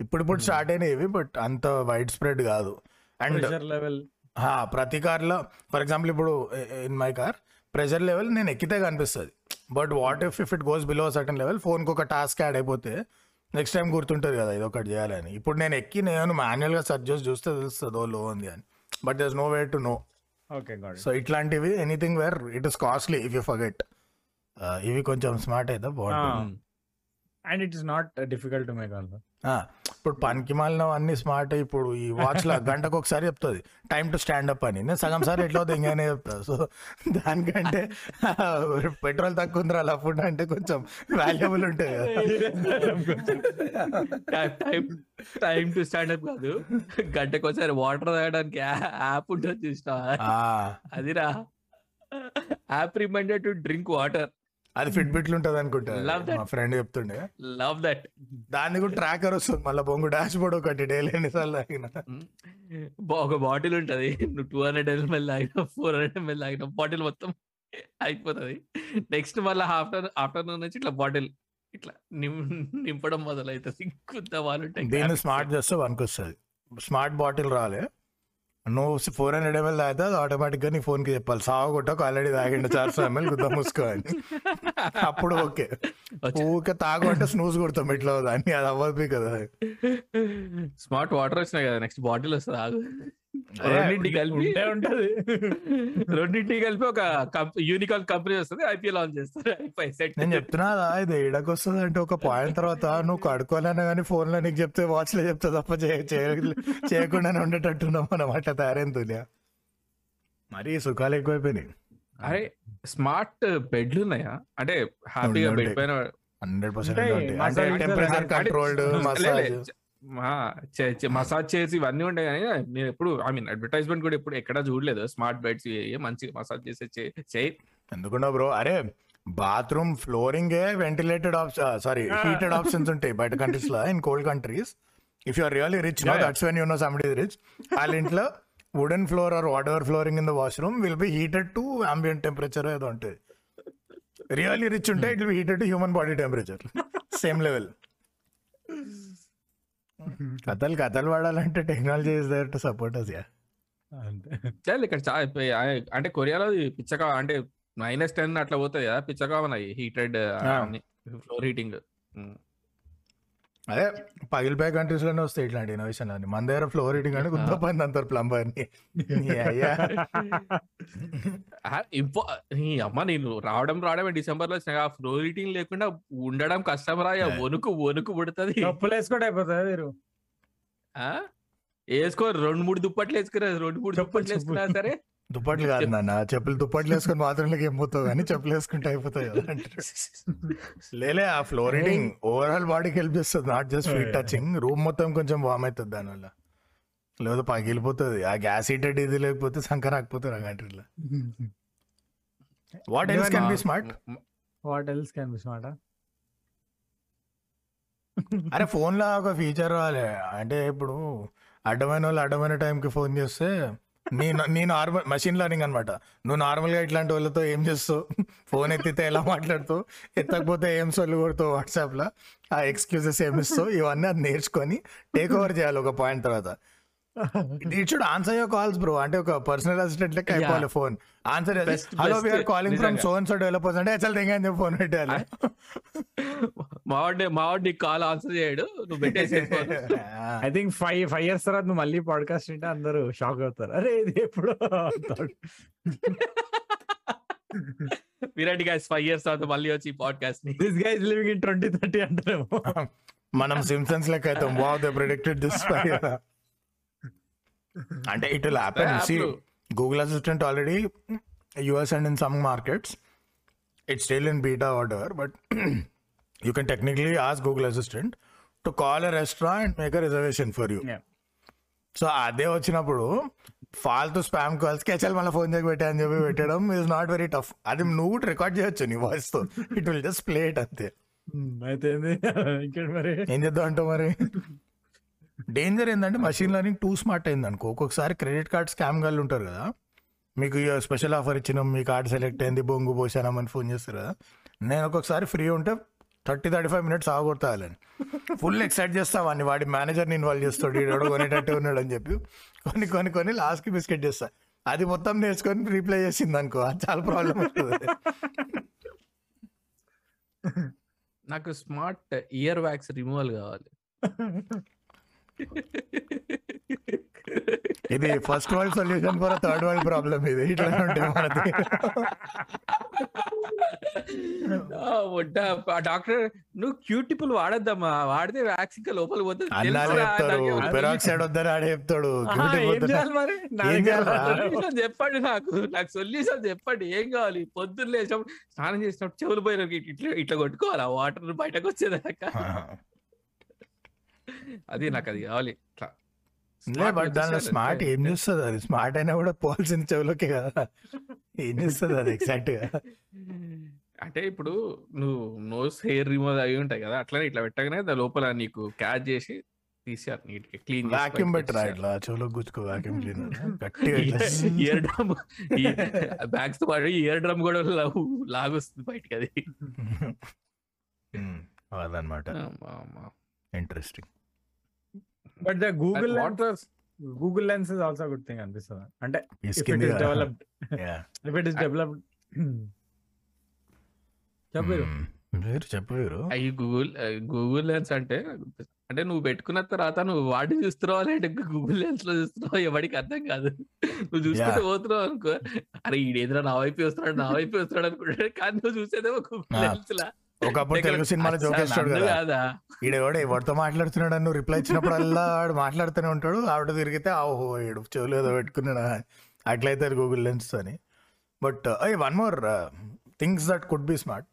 ఇప్పుడిప్పుడు స్టార్ట్ అయినవి బట్ అంత వైడ్ స్ప్రెడ్ కాదు. అండ్ లెవెల్ ప్రతి కార్లో ఫర్ ఎగ్జాంపుల్ ఇప్పుడు in my car pressure level నేను ఎక్కితే కనిపిస్తుంది. But what if if it goes below certain level ఫోన్కి ఒక టాస్క్ యాడ్ అయిపోతే నెక్స్ట్ టైం గుర్తుంటుంది కదా ఇది ఒకటి చేయాలని. ఇప్పుడు నేను ఎక్కి నేను మాన్యువల్గా సర్చ్ చేసి చూస్తే తెలుస్తుంది ఓ లో ఉంది అని. But there no way to know. Okay so ఇట్లాంటివి anything where it is costly if you forget. ఇవి కొంచెం స్మార్ట్ అయితే బాగుంటుంది. And it is not difficult to make also. ఇప్పుడు పనికి మాలిన అన్ని స్మార్ట్ ఇప్పుడు. ఈ వాచ్ లా గంటకు ఒకసారి చెప్తుంది. టైం టు స్టాండ్ అప్ అని. నేను సగం సార్ ఎట్లా అవుతుంది ఇంకానే చెప్తా. సో దానికంటే (laughs) పెట్రోల్ తక్కువ ఉంది అలా ఫుడ్ అంటే కొంచెం వాల్యుబుల్ (laughs) ఉంటుంది time time to stand up కాదు. గంటకోసారి వాటర్ తాగడానికి యాప్ ఉంటుంది చూసిన అదిరా. App reminder to drink water అది ఫిట్ బిట్లు ఉంటుంది అనుకుంటా. మా ఫ్రెండ్ చెప్తుండే. లవ్ దట్ దాన్ని కూడా ట్రాకర్ వస్తుంది. మళ్ళీ బొంగు డాష్ బోర్డ్ ఒకటి డైలీ ఎన్నిసార్లు తాగిన. ఒక బాటిల్ ఉంటది. నువ్వు టూ హండ్రెడ్ ఎంఎల్ తాగినా ఫోర్ హండ్రెడ్ ఎంఎల్ తాగినా బాటిల్ మొత్తం అయిపోతుంది. నెక్స్ట్ మళ్ళీ ఆఫ్టర్ ఆఫ్టర్నూన్ నుంచి ఇట్లా బాటిల్ ఇట్లా నింపడం మొదలవుతుంది కుత్త వాళ్ళు దీన్ని స్మార్ట్ చేస్తే వన్కి వస్తుంది స్మార్ట్ బాటిల్ రాలే. నువ్వు ఫోర్ హండ్రెడ్ ఎంఎల్ తాగితే అది ఆటోమేటిక్గా నీ ఫోన్కి చెప్పాలి. సాగు కొట్టకు ఆల్రెడీ తాగిండు చార్ ఎంఎల్ గుద్ద మూసుకో అని. అప్పుడు ఓకే. తాగు అంటే స్నూజ్ కొడతాం ఇట్లా దాన్ని అది అవ్వదు కదా. స్మార్ట్ వాటర్ వచ్చినాయి కదా నెక్స్ట్ బాటిల్ వస్తుంది రెండింటి కలిపి ఉంటే ఉంటది. రెండింటి కలిపి ఒక యూనికాల్ కంపెనీ వస్తుంది ఐపీఎల్ ఆన్ చేస్తారు నేను చెప్తున్నా ఇది ఇడకి వస్తుంది అంటే ఒక పాయింట్ తర్వాత నువ్వు కడుకోలేనా కానీ ఫోన్లో నీకు చెప్తే వాచ్లో చెప్తే తప్ప చేయ- చేయ- చేయకుండానే ఉండేటట్టున్నాం మనం అట్లా తయారైన దునియా. మరి సుఖాలు ఎక్కువైపోయినాయి. అరే స్మార్ట్ బెడ్లు ఉన్నాయా? అంటే హ్యాపీగా. బెడ్ పైన హండ్రెడ్ పర్సెంట్ కంట్రోల్డ్ లే, లే, మసాజ్ మసాజ్ చేసి ఇవన్నీ ఉంటాయి కానీ నేను ఎప్పుడు ఐ మీన్ అడ్వర్టైజ్మెంట్ కూడా ఎప్పుడు ఎక్కడ చూడలేదు. స్మార్ట్ బెడ్స్ మంచిగా మసాజ్ చేసే చేయి. ఎందుకున్నా బ్రో అరే bathroom flooring ventilated option sorry heated options ఉంటాయి బయట కంట్రీస్లో in cold countries if you're really rich no. That's when you know somebody rich వాళ్ళ ఇంట్లో wooden floor or whatever flooring in the washroom will be heated to ambient temperature ఏదో ఉంటుంది really rich ఉంటే it will heated to human body temperature same level కథలు కథలు వాడాలంటే technology is there to support us yeah చాలు ఇక్కడ అంటే కొరియాలో ఇది పిచ్చగా అంటే మైనస్ టెన్ అట్లా పోతుంది కదా పిచ్చగా ఉన్నాయి హీటెడ్ ఫ్లోర్ హీటింగ్ అదే పగిలిపోయే కంట్రీస్లోనే వస్తాయి ఇట్లాంటి ఇన్నోవేషన్ అని మన దగ్గర ఫ్లోర్ హీటింగ్ అంటే గుద్ద పని అంటారు ప్లంబర్ని అమ్మ నేను రావడం రావడమే. డిసెంబర్లో వచ్చిన ఫ్లోర్ హీటింగ్ లేకుండా ఉండడం కష్టం రా ఇక వణుకు వణుకు పుడుతుంది. కప్పులు వేసుకోవడం అయిపోతుంది మీరు? ఆ? వేసుకో రెండు మూడు దుప్పట్లు వేసుకురా రెండు మూడు దుప్పట్లు వేసుకున్నా. సరే. దుప్పట్లు కాదు నాన్న. చెప్పులు దుప్పట్లు వేసుకొని బాత్రూంలోకి ఏం పోతావు? కానీ చెప్పులు వేసుకుంటే అయిపోతాయి కదా అంటారు. లేలే ఆ ఫ్లోర్ హీటింగ్ ఓవరాల్ బాడీకి హెల్ప్ చేస్తుంది. Not just feet touching room మొత్తం కొంచెం వామ్ అవుతుంది దానివల్ల. లేదా పగిలిపోతుంది. ఆ గ్యాస్ హీటెడ్ ఇది లేకపోతే సంక రాకపోతారు ఆ కంట్రీలో what else can be smart what else can be smart అరే ఫోన్లో ఒక ఫీచర్ రాలే. అంటే ఇప్పుడు అడ్డమైన వాళ్ళు అడ్డమైన టైంకి ఫోన్ చేస్తే నీ నీ నార్మల్ మెషిన్ లెర్నింగ్ అనమాట నువ్వు నార్మల్గా ఇట్లాంటి వాళ్ళతో ఏం చేస్తావు? ఫోన్ ఎత్తితే ఎలా మాట్లాడుతావు? ఎత్తకపోతే ఏం సొల్లు కొడుతావు వాట్సాప్లో ఆ ఎక్స్క్యూజెస్ ఏమి ఇస్తావు? ఇవన్నీ అది నేర్చుకొని టేక్ ఓవర్ చేయాలి ఒక పాయింట్ తర్వాత. It should answer your calls bro అంటే ఒక పర్సనల్ అసిస్టెంట్ లెక్క అయిపోవాలి phone answer hello. We're calling from నిజంగా. సో అండ్ సో డెవలపర్స్ అంటే అసలు తెగని చెప్పి ఫోన్ పెట్టాలి (laughs) మావాడి మావాడి నీకు కాల్ ఆన్సర్ చేయడు. నువ్వు పెట్టేసి I think five five years తర్వాత నువ్వు మళ్ళీ పాడ్కాస్ట్ వింటే అందరూ షాక్ అవుతారు. అరే ఇది ఎప్పుడు విరాట్ గైస్ ఫైవ్ ఇయర్స్ తర్వాత మళ్ళీ వచ్చి పాడ్కాస్ట్ని. This guys living in twenty thirty అంటారేమో. (laughs) మనం సిమ్సన్స్ లెక్క అవుతాం. వావ్ దే ప్రిడిక్టెడ్ దిస్ అంటే it will happen see. Google Assistant already US and in some markets it's still in beta order but you can technically ask Google Assistant to call a restaurant and make a reservation for you. So అదే వచ్చినప్పుడు ఫాల్తు spam calls కెచల్ మళ్ళీ phone చేసి పెట్టా అని చెప్పి పెట్టడం is not very tough అది నువ్వు రికార్డ్ చేయొచ్చు నీ వాయిస్తో it will just play it అంతే. Hmm, అయితే (laughs) ఏం చేద్దాం అంటావు మరి? (laughs) డేంజర్ ఏంటంటే మషిన్ లెర్నింగ్ టూ స్మార్ట్ అయింది అనుకో ఒక్కొక్కసారి క్రెడిట్ కార్డ్ స్కామ్ గాళ్ళు ఉంటారు కదా. మీకు స్పెషల్ ఆఫర్ ఇచ్చినాం మీ కార్డ్ సెలెక్ట్ అయింది బొంగు పోసానమని ఫోన్ చేస్తారు కదా. నేను ఒక్కొక్కసారి ఫ్రీ ఉంటే థర్టీ థర్టీ ఫైవ్ మినిట్స్ ఆగొడతాలని ఫుల్ ఎక్సైట్ చేస్తా వాడిని. వాడి మేనేజర్ని ఇన్వాల్వ్ చేస్తాడు. ఈడోడు కొనేటట్టు ఉన్నాడు అని చెప్పి. కొన్ని కొన్ని కొన్ని లాస్ట్కి బిస్కెట్ చేస్తా. అది మొత్తం నేర్చుకొని రీప్లై చేసింది అనుకో అది చాలా ప్రాబ్లం అవుతుంది (laughs) నాకు స్మార్ట్ ఇయర్ వ్యాక్స్ రిమూవల్ కావాలి. (laughs) ఇది first world solution for third world problem ఇది ఇట్లా ఉంటుంది మనది. డాక్టర్ నువ్వు క్యూటిపుల్ వాడద్దమ్మా. వాడితే వ్యాక్స్ ఇంకా లోపల పోతుంది పెరాక్సైడ్ వద్దని ఆడే చెప్తాడు. చెప్పండి నాకు. నాకు సొల్యూషన్ చెప్పండి. ఏం కావాలి? పొద్దున్న లేచినప్పుడు స్నానం చేసినప్పుడు చెవులు పోయిన ఇట్లా ఇట్లా కొట్టుకోవాలి? ఆ వాటర్ బయటకు వచ్చేదాకా. అది నాకు అది కావాలి. ఇట్లా బట్ దానిలో. స్మార్ట్ ఏం చేస్తుంది? అది స్మార్ట్ అయినా కూడా పోల్సిన చెవులకే కదా. ఏం చేస్తుంది అది ఎగ్జాక్ట్గా అంటే ఇప్పుడు నువ్వు నోస్ హెయిర్ రిమూవ్ అవి ఉంటాయి కదా అట్లనే ఇట్లా పెట్టగానే దాని లోపల నీకు క్యాచ్ చేసి తీసారు నీట్గా క్లీన్ వాక్యూమ్ పెట్టరా ఇట్లా చెవులో గుచ్చుకో వాక్యూమ్ క్లీనర్ (laughs) గట్టిగా ఇయర్ డ్రమ్ బ్యాగ్స్తో పాటు ఇయర్ డ్రమ్ కూడా లాగు లాగొస్తుంది బయటకి అది. (laughs) అదనమాట. Interesting. But the Google was- Google Lens is also good thing అనిపిస్తుంది. అంటే if it is developed Yeah. If it is developed చెప్పారు మీరు చెప్పారు అవి గూగుల్ గూగుల్ లెన్స్ అంటే అంటే నువ్వు పెట్టుకున్న తర్వాత నువ్వు వాటి చూస్తున్నావు అంటే గూగుల్ లెన్స్లో చూస్తున్నావు ఎవరికి అర్థం కాదు. నువ్వు చూసుకుంటే. పోతున్నావు అనుకో అరే ఈడేదిరా నా వైపు వస్తున్నాడు నా వైపు వస్తున్నాడు అనుకుంటాడు. కానీ నువ్వు చూసేదేమో గూగుల్ Ah. లెన్స్ లా. ఒకప్పుడు తెలుగు సినిమాలో జోకేస్తాడు కదా. కాదా? ఈడెవడో ఎవరితో మాట్లాడుతున్నాడు అని రిప్లై ఇచ్చినప్పుడల్లా వాడు మాట్లాడుతూనే ఉంటాడు. ఆవిడ తిరిగితే ఓహో ఏడు చెవులు ఏదో పెట్టుకున్నాడా? అట్లయితే గూగుల్ లెన్స్ అని but one more things that could be smart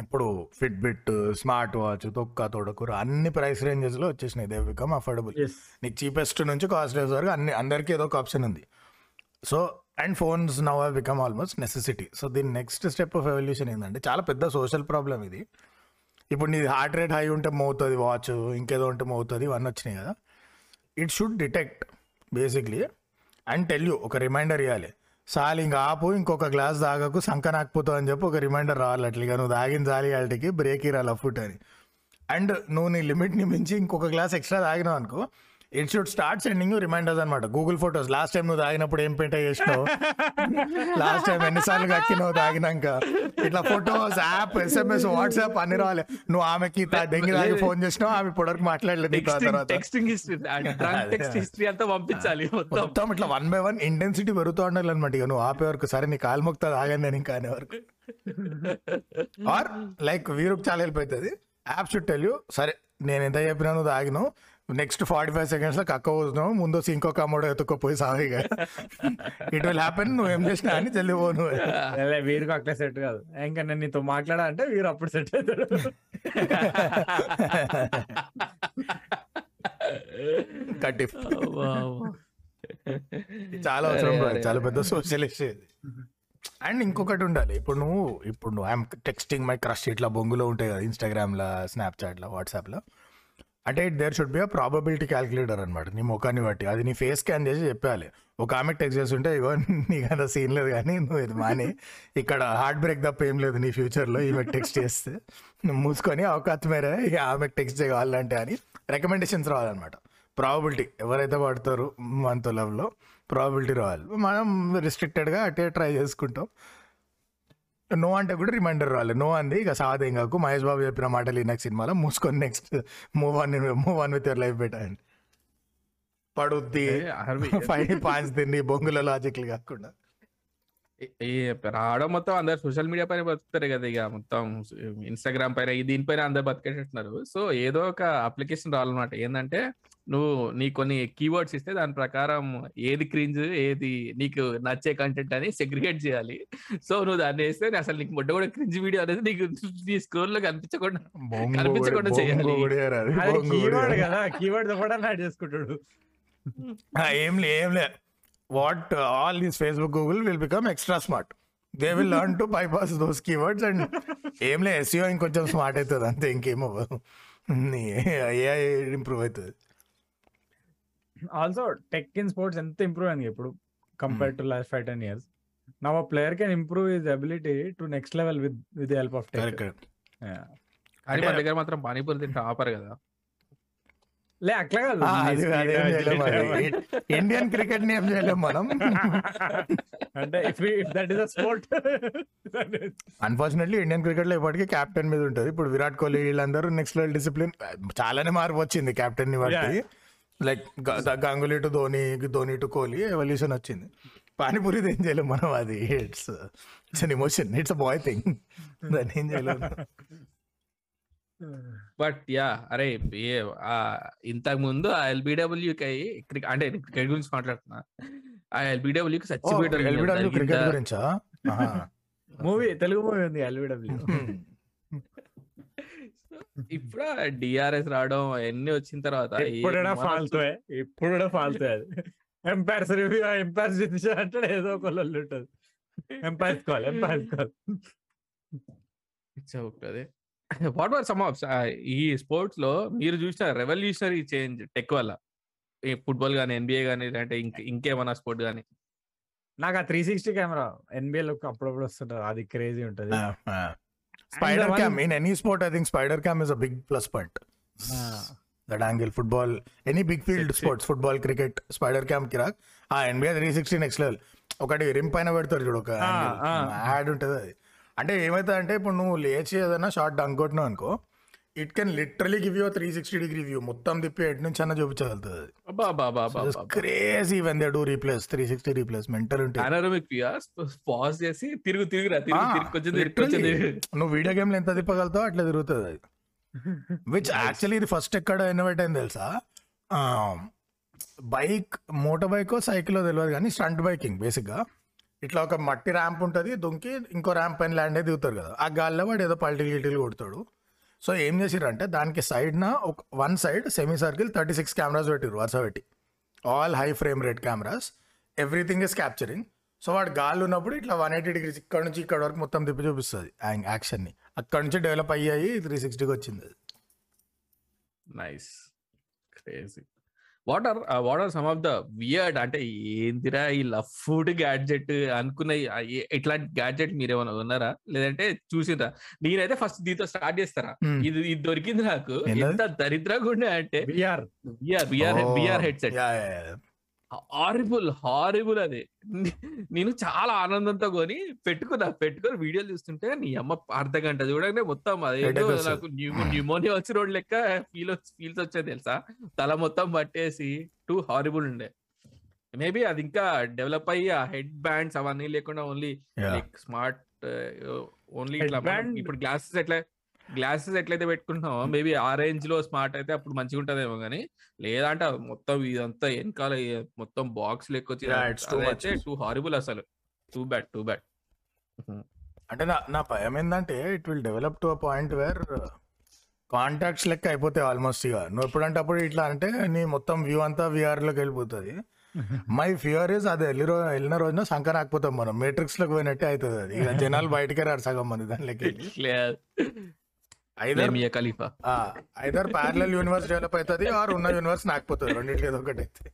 ఇప్పుడు ఫిట్ బిట్ స్మార్ట్ వాచ్ తొక్క తొడకూర అన్ని ప్రైస్ రేంజెస్లో వచ్చేసినాయి. దే బికమ్ అఫోర్డబుల్ నీకు చీపెస్ట్ నుంచి కాస్ట్లెస్ వరకు అన్ని అందరికీ ఏదో ఒక ఆప్షన్ ఉంది. So and phones now become almost necessity so దీని నెక్స్ట్ స్టెప్ ఆఫ్ ఎవల్యూషన్ ఏంటంటే చాలా పెద్ద సోషల్ ప్రాబ్లం ఇది. ఇప్పుడు నీ హార్ట్ రేట్ హై ఉంటే మోతుంది వాచ్ ఇంకేదో ఉంటే మోతుంది ఇవన్నీ వచ్చినాయి కదా. It should detect basically and tell you ఒక రిమైండర్ ఇవ్వాలి సాలి ఇంకా ఆపు ఇంకొక గ్లాస్ తాగకు సంక నాకపోతావు అని చెప్పి ఒక రిమైండర్ రావాలి అట్లా. నువ్వు తాగిన జాలి వాళ్ళకి బ్రేక్ ఇరాలి ఫుట్ అని. అండ్ నువ్వు నీ లిమిట్ని మించి ఇంకొక గ్లాస్ ఎక్స్ట్రా తాగినావు అనుకో it should start sending reminders అనమాట గూగుల్ ఫొటోస్ లాస్ట్ టైం నువ్వు తాగినప్పుడు ఏం పెంట చేసినావు? లాస్ట్ టైం ఎన్నిసార్లు కక్కినావు తాగినాక? ఇట్లా ఫొటోస్ యాప్ ఎస్ఎంఎస్ వాట్సాప్ అన్ని రావాలి. నువ్వు ఆమెకి దెంగి తాగి ఫోన్ చేసినావు ఆమె ఇప్పటివరకు మాట్లాడలేదు టెక్స్టింగ్ హిస్టరీ టెక్స్ట్ హిస్టరీ అంతా పంపించాలి మొత్తం. మొత్తం ఇట్లా వన్ బై వన్ ఇంటెన్సిటీ పెరుగుతూ ఉండాలి అనమాట ఇక. నువ్వు ఆపే వరకు. సరే నీ కాలు మొక్తా తాగండి నేను ఇంకా అనే వరకు. ఆర్ లైక్ వీరుకు చాలా హెల్ప్ అవుతుంది. యాప్ షుడ్ టెల్ యూ సరే నేను ఎంత చెప్పినా నువ్వు తాగినావు. నెక్స్ట్ ఫార్టీ ఫైవ్ సెకండ్స్లో కక్క పోతున్నావు ముందు వచ్చి ఇంకో కమ్మడో ఎత్తుకోపోయి సాగిగా ఇట్ విల్ హ్యాపెన్ నువ్వు ఏం చేసినా అని లే, వీరికి అట్లా సెట్ కాదు. ఇంకా నేను నీతో మాట్లాడా అంటే వీరు అప్పుడు సెట్ అవుతాడు. కట్టి. చాలా అవసరం చాలా. పెద్ద సోషల్ ఇష్యూ ఇది అండ్ ఇంకొకటి ఉండాలి. ఇప్పుడు నువ్వు ఇప్పుడు నువ్వు ఐఎమ్ టెక్స్టింగ్ మై క్రష్ ఇట్లా బొంగులో ఉంటాయి కదా ఇన్స్టాగ్రామ్లో స్నాప్చాట్లో వాట్సాప్లో అంటే there should be a probability calculator అనమాట నీ ముఖాన్ని బట్టి. అది నీ ఫేస్ స్కాన్ చేసి చెప్పాలి. ఒక ఆమె టెక్స్ట్ చేస్తుంటే ఇగో నీకు అంత సీన్ లేదు కానీ నువ్వు ఇది మాని. ఇక్కడ హార్ట్ బ్రేక్ తప్ప ఏం లేదు నీ ఫ్యూచర్లో ఈమె టెక్స్ట్ చేస్తే. నువ్వు మూసుకొని అవకాశం మేరే ఇక ఆమెకు టెక్స్ట్ చేయాలంటే అని రికమెండేషన్స్ రావాలన్నమాట. ప్రాబిలిటీ ఎవరైతే పడతారు మంత్ లవ్లో ప్రాబిలిటీ రావాలి. మనం రిస్ట్రిక్టెడ్గా అటే ట్రై చేసుకుంటాం. నో అంటే కూడా రిమైండర్ రావాలి నో అంది. ఇక సాదేం కాకు. మహేష్ బాబు చెప్పిన మాటలు ఈ నెక్స్ట్ సినిమాలో మూసుకొని next move on move on with your life పెట్టండి పడుద్ది. ఫైవ్ పాయింట్స్ తిండి బొంగుల లాజిక్లు కాకుండా. ఈ- రావడం మొత్తం అందరు సోషల్ మీడియా పైన బతుకుతారు కదా ఇక మొత్తం. ఇన్స్టాగ్రామ్ పైన దీనిపైన అందరు బతికేటట్టున్నారు. సో ఏదో ఒక అప్లికేషన్ రావాలన్నమాట. ఏంటంటే నువ్వు నీ కొన్ని కీవర్డ్స్ ఇస్తే దాని ప్రకారం ఏది క్రింజ్ ఏది నీకు నచ్చే కంటెంట్ అని సెగ్రిగేట్ చేయాలి. సో నువ్వు దాన్ని వేస్తే అసలు నీకు మొట్ట కూడా క్రింజ్ వీడియో అనేది నీకు నీ స్క్రోల్లో కనిపించకుండా కనిపించకుండా కూడా- చేయాలి. కీవర్డ్. కదా కీవర్డ్ కూడా యాడ్ చేసుకుంటాడు. ఆ, ఏం లే ఏం లే. What all these Facebook Google will become extra smart they will learn to bypass those keywords and ఏం లే ఎస్ఈఓ ఇంకొంచెం స్మార్ట్ అవుతుంది అంతే ఇంకేమవ్వదు ఏఐ ఇంప్రూవ్ అవుతుంది. ఆల్సో టెక్ ఇన్ స్పోర్ట్స్ ఎంత ఇంప్రూవ్ అయింది ఇప్పుడు compare to last five ten years నా player can improve his ability to next level with with help of tech correct కానీ మన దగ్గర మాత్రం పానీపూరి తింటే ఆపరు కదా. లే అట్లా కాదు. ఇండియన్ క్రికెట్ని ఏం మనం. అంటే if if that is a sport unfortunately Indian క్రికెట్లో ఇప్పటికీ కెప్టెన్ మీద ఉంటుంది ఇప్పుడు విరాట్ కోహ్లీ వీళ్ళందరూ నెక్స్ట్ లెవెల్ డిసిప్లిన్ చాలానే మార్పు వచ్చింది కెప్టెన్ని బట్టి. Like Ganguly to Dhoni Dhoni to Kohli evolution వచ్చింది. పానీపూరి ఏం చేయలేం మనం అది it's it's an emotion it's a boy thing దాన్ని ఏం చేయలేం. బట్ యా అరే ఇంతకు ముందు ఆ ఎల్బిడబ్ల్యూ కి అంటే క్రికెట్ గురించి మాట్లాడుతున్నా. ఆ ఎల్బిడబ్ల్యూ కి చచ్చిపోయడం ఎల్బిడబ్ల్యూ క్రికెట్ గురించా. మూవీ తెలుగు మూవీ ఉంది ఎల్బిడబ్ల్యూ. ఇప్పుడు డిఆర్ఎస్ రావడం అవన్నీ వచ్చిన తర్వాత మన- ఫాల్తూ అది? ఎంపైర్స్ రివ్యూ ఎంపైర్స్ చూసి అంటే ఏదో ఒక ఉంటుంది. ఎంపైర్స్ కాల్ ఎంపైర్స్ కాల్ అది. వాట్ వర్ సమ్ ఆఫ్ ఈ స్పోర్ట్స్లో మీరు చూసిన రెవల్యూషనరీ చేంజ్ టెక్ వల్ల? ఈ ఫుట్బాల్ గానీ ఎన్బిఏ గానీ అంటే ఇంక ఇంకేమన్నా స్పోర్ట్ గానీ? నాకు ఆ త్రీ సిక్స్టీ కెమెరా ఎన్బిఏ లో అప్పుడప్పుడు వస్తుంటారు అది క్రేజీ ఉంటది. Spider one- cam in any sport I think spider cam is a big plus point that angle football any big field. Sports football cricket spider cam కిరాక్ ఆ NBA three sixty next level ఒకటి rim పైన పెడతారు చూడు ఒక ఆ, ఆ. Add ఉంటుంది అది. అంటే ఏమవుతుంది అంటే ఇప్పుడు నువ్వు లేచి ఏదైనా షార్ట్ డంక్ కొట్టినావు అనుకో it can literally give you three sixty degree view మొత్తం తిప్పి ఎటు నుంచి అన్న చూపించగలుగుతుంది crazy when they do replays three sixty replays mental pause చేసి తిరుగు తిరుగు నువ్వు వీడియో గేమ్లు ఎంత తిప్పగలుగుతావు అట్లా తిరుగుతుంది అది. విచ్ యాక్చువల్లీ ఇది ఫస్ట్ ఎక్కడ ఇన్నోవేట్ అయింది తెలుసా? బైక్ మోటార్ బైక్ సైకిల్ తెలియదు కానీ స్టంట్ బైకింగ్ బేసిక్గా ఇట్లా ఒక మట్టి ర్యాంప్ ఉంటుంది దుంకి ఇంకో ర్యాంప్ పైన ల్యాండ్ అయి దిగుతారు కదా. ఆ గాల్లో వాడు ఏదో పల్టీలు గిల్టీలు కొడతాడు. సో ఏం చేసిరంటే దానికి సైడ్న ఒక one side semi circle thirty six cameras పెట్టిరు వరుస పెట్టి. All high frame rate cameras everything is capturing so వాడు గాలి ఉన్నప్పుడు ఇట్లా వన్ ఎయిటీ డిగ్రీస్ ఇక్కడ నుంచి ఇక్కడ వరకు మొత్తం తిప్పి చూపిస్తుంది యాక్షన్ని అక్కడ నుంచి డెవలప్ అయ్యాయి త్రీ సిక్స్టీకి వచ్చింది అది. Nice crazy what are what are some of the weird అంటే ఏందిరా ఈ లఫ్డ్ గ్యాడ్జెట్ అనుకున్న ఇట్లాంటి గ్యాడ్జెట్ మీరు ఏమైనా ఉన్నారా? లేదంటే చూసిరా నేనైతే ఫస్ట్ దీంతో స్టార్ట్ చేస్తారా. ఇది ఇది దొరికింది నాకు? ఎంత దరిద్రంగా ఉండే అంటే VR VR VR Oh, VR horrible horrible అది నేను చాలా ఆనందంతో కొని పెట్టుకున్నా పెట్టుకొని వీడియోలు చూస్తుంటే నీ అమ్మ అర్ధ గంట చూడగానే మొత్తం అదేదో వస్తది. నాకు న్యూమోనియా వచ్చిన రోడ్ లెక్క ఫీల్ ఫీల్స్ వచ్చేది తెలుసా? తల మొత్తం పట్టేసి టూ హారిబుల్ ఉండే. మేబీ అది ఇంకా డెవలప్ అయ్యి ఆ హెడ్ బ్యాండ్స్ అవన్నీ లేకుండా ఓన్లీ స్మార్ట్ ఓన్లీ ఇట్లా ఇప్పుడు గ్లాసెస్ ఎట్లా గ్లాసెస్ ఎట్లయితే పెట్టుకుంటున్నామో మేబీ ఆ రేంజ్లో స్మార్ట్ అయితే అప్పుడు మంచిగా ఉంటదేమో కానీ లేదంటే మొత్తం ఇదంతా వెనకాల మొత్తం బాక్స్ లెక్కొచ్చి. టూ హారిబుల్ అసలు. టూ బ్యాడ్ టూ బ్యాడ్ అంటే నా నా భయం ఏంటంటే it will develop to a point where contacts లెక్క అయిపోతాయి ఆల్మోస్ట్ ఇక నువ్వు ఎప్పుడంటే అప్పుడు ఇట్లా అంటే నీ మొత్తం వ్యూ అంతా VR లోకి వెళ్ళిపోతుంది. మై (laughs) ఫియర్ ఇస్ అది వెళ్ళి రోజు వెళ్ళిన రోజున సంక రాకపోతాం మనం. మేట్రిక్స్లోకి పోయినట్టే అవుతుంది అది. ఇక జనాలు బయటకే రారు సగం మంది దానిలోకి (laughs) either Mia Khalifa. Either parallel universe develop అవుతుంది ఆర్ ఉన్న యూనివర్స్ నాకపోతుంది రెండింటిలో ఏదో ఒకటి అయితే.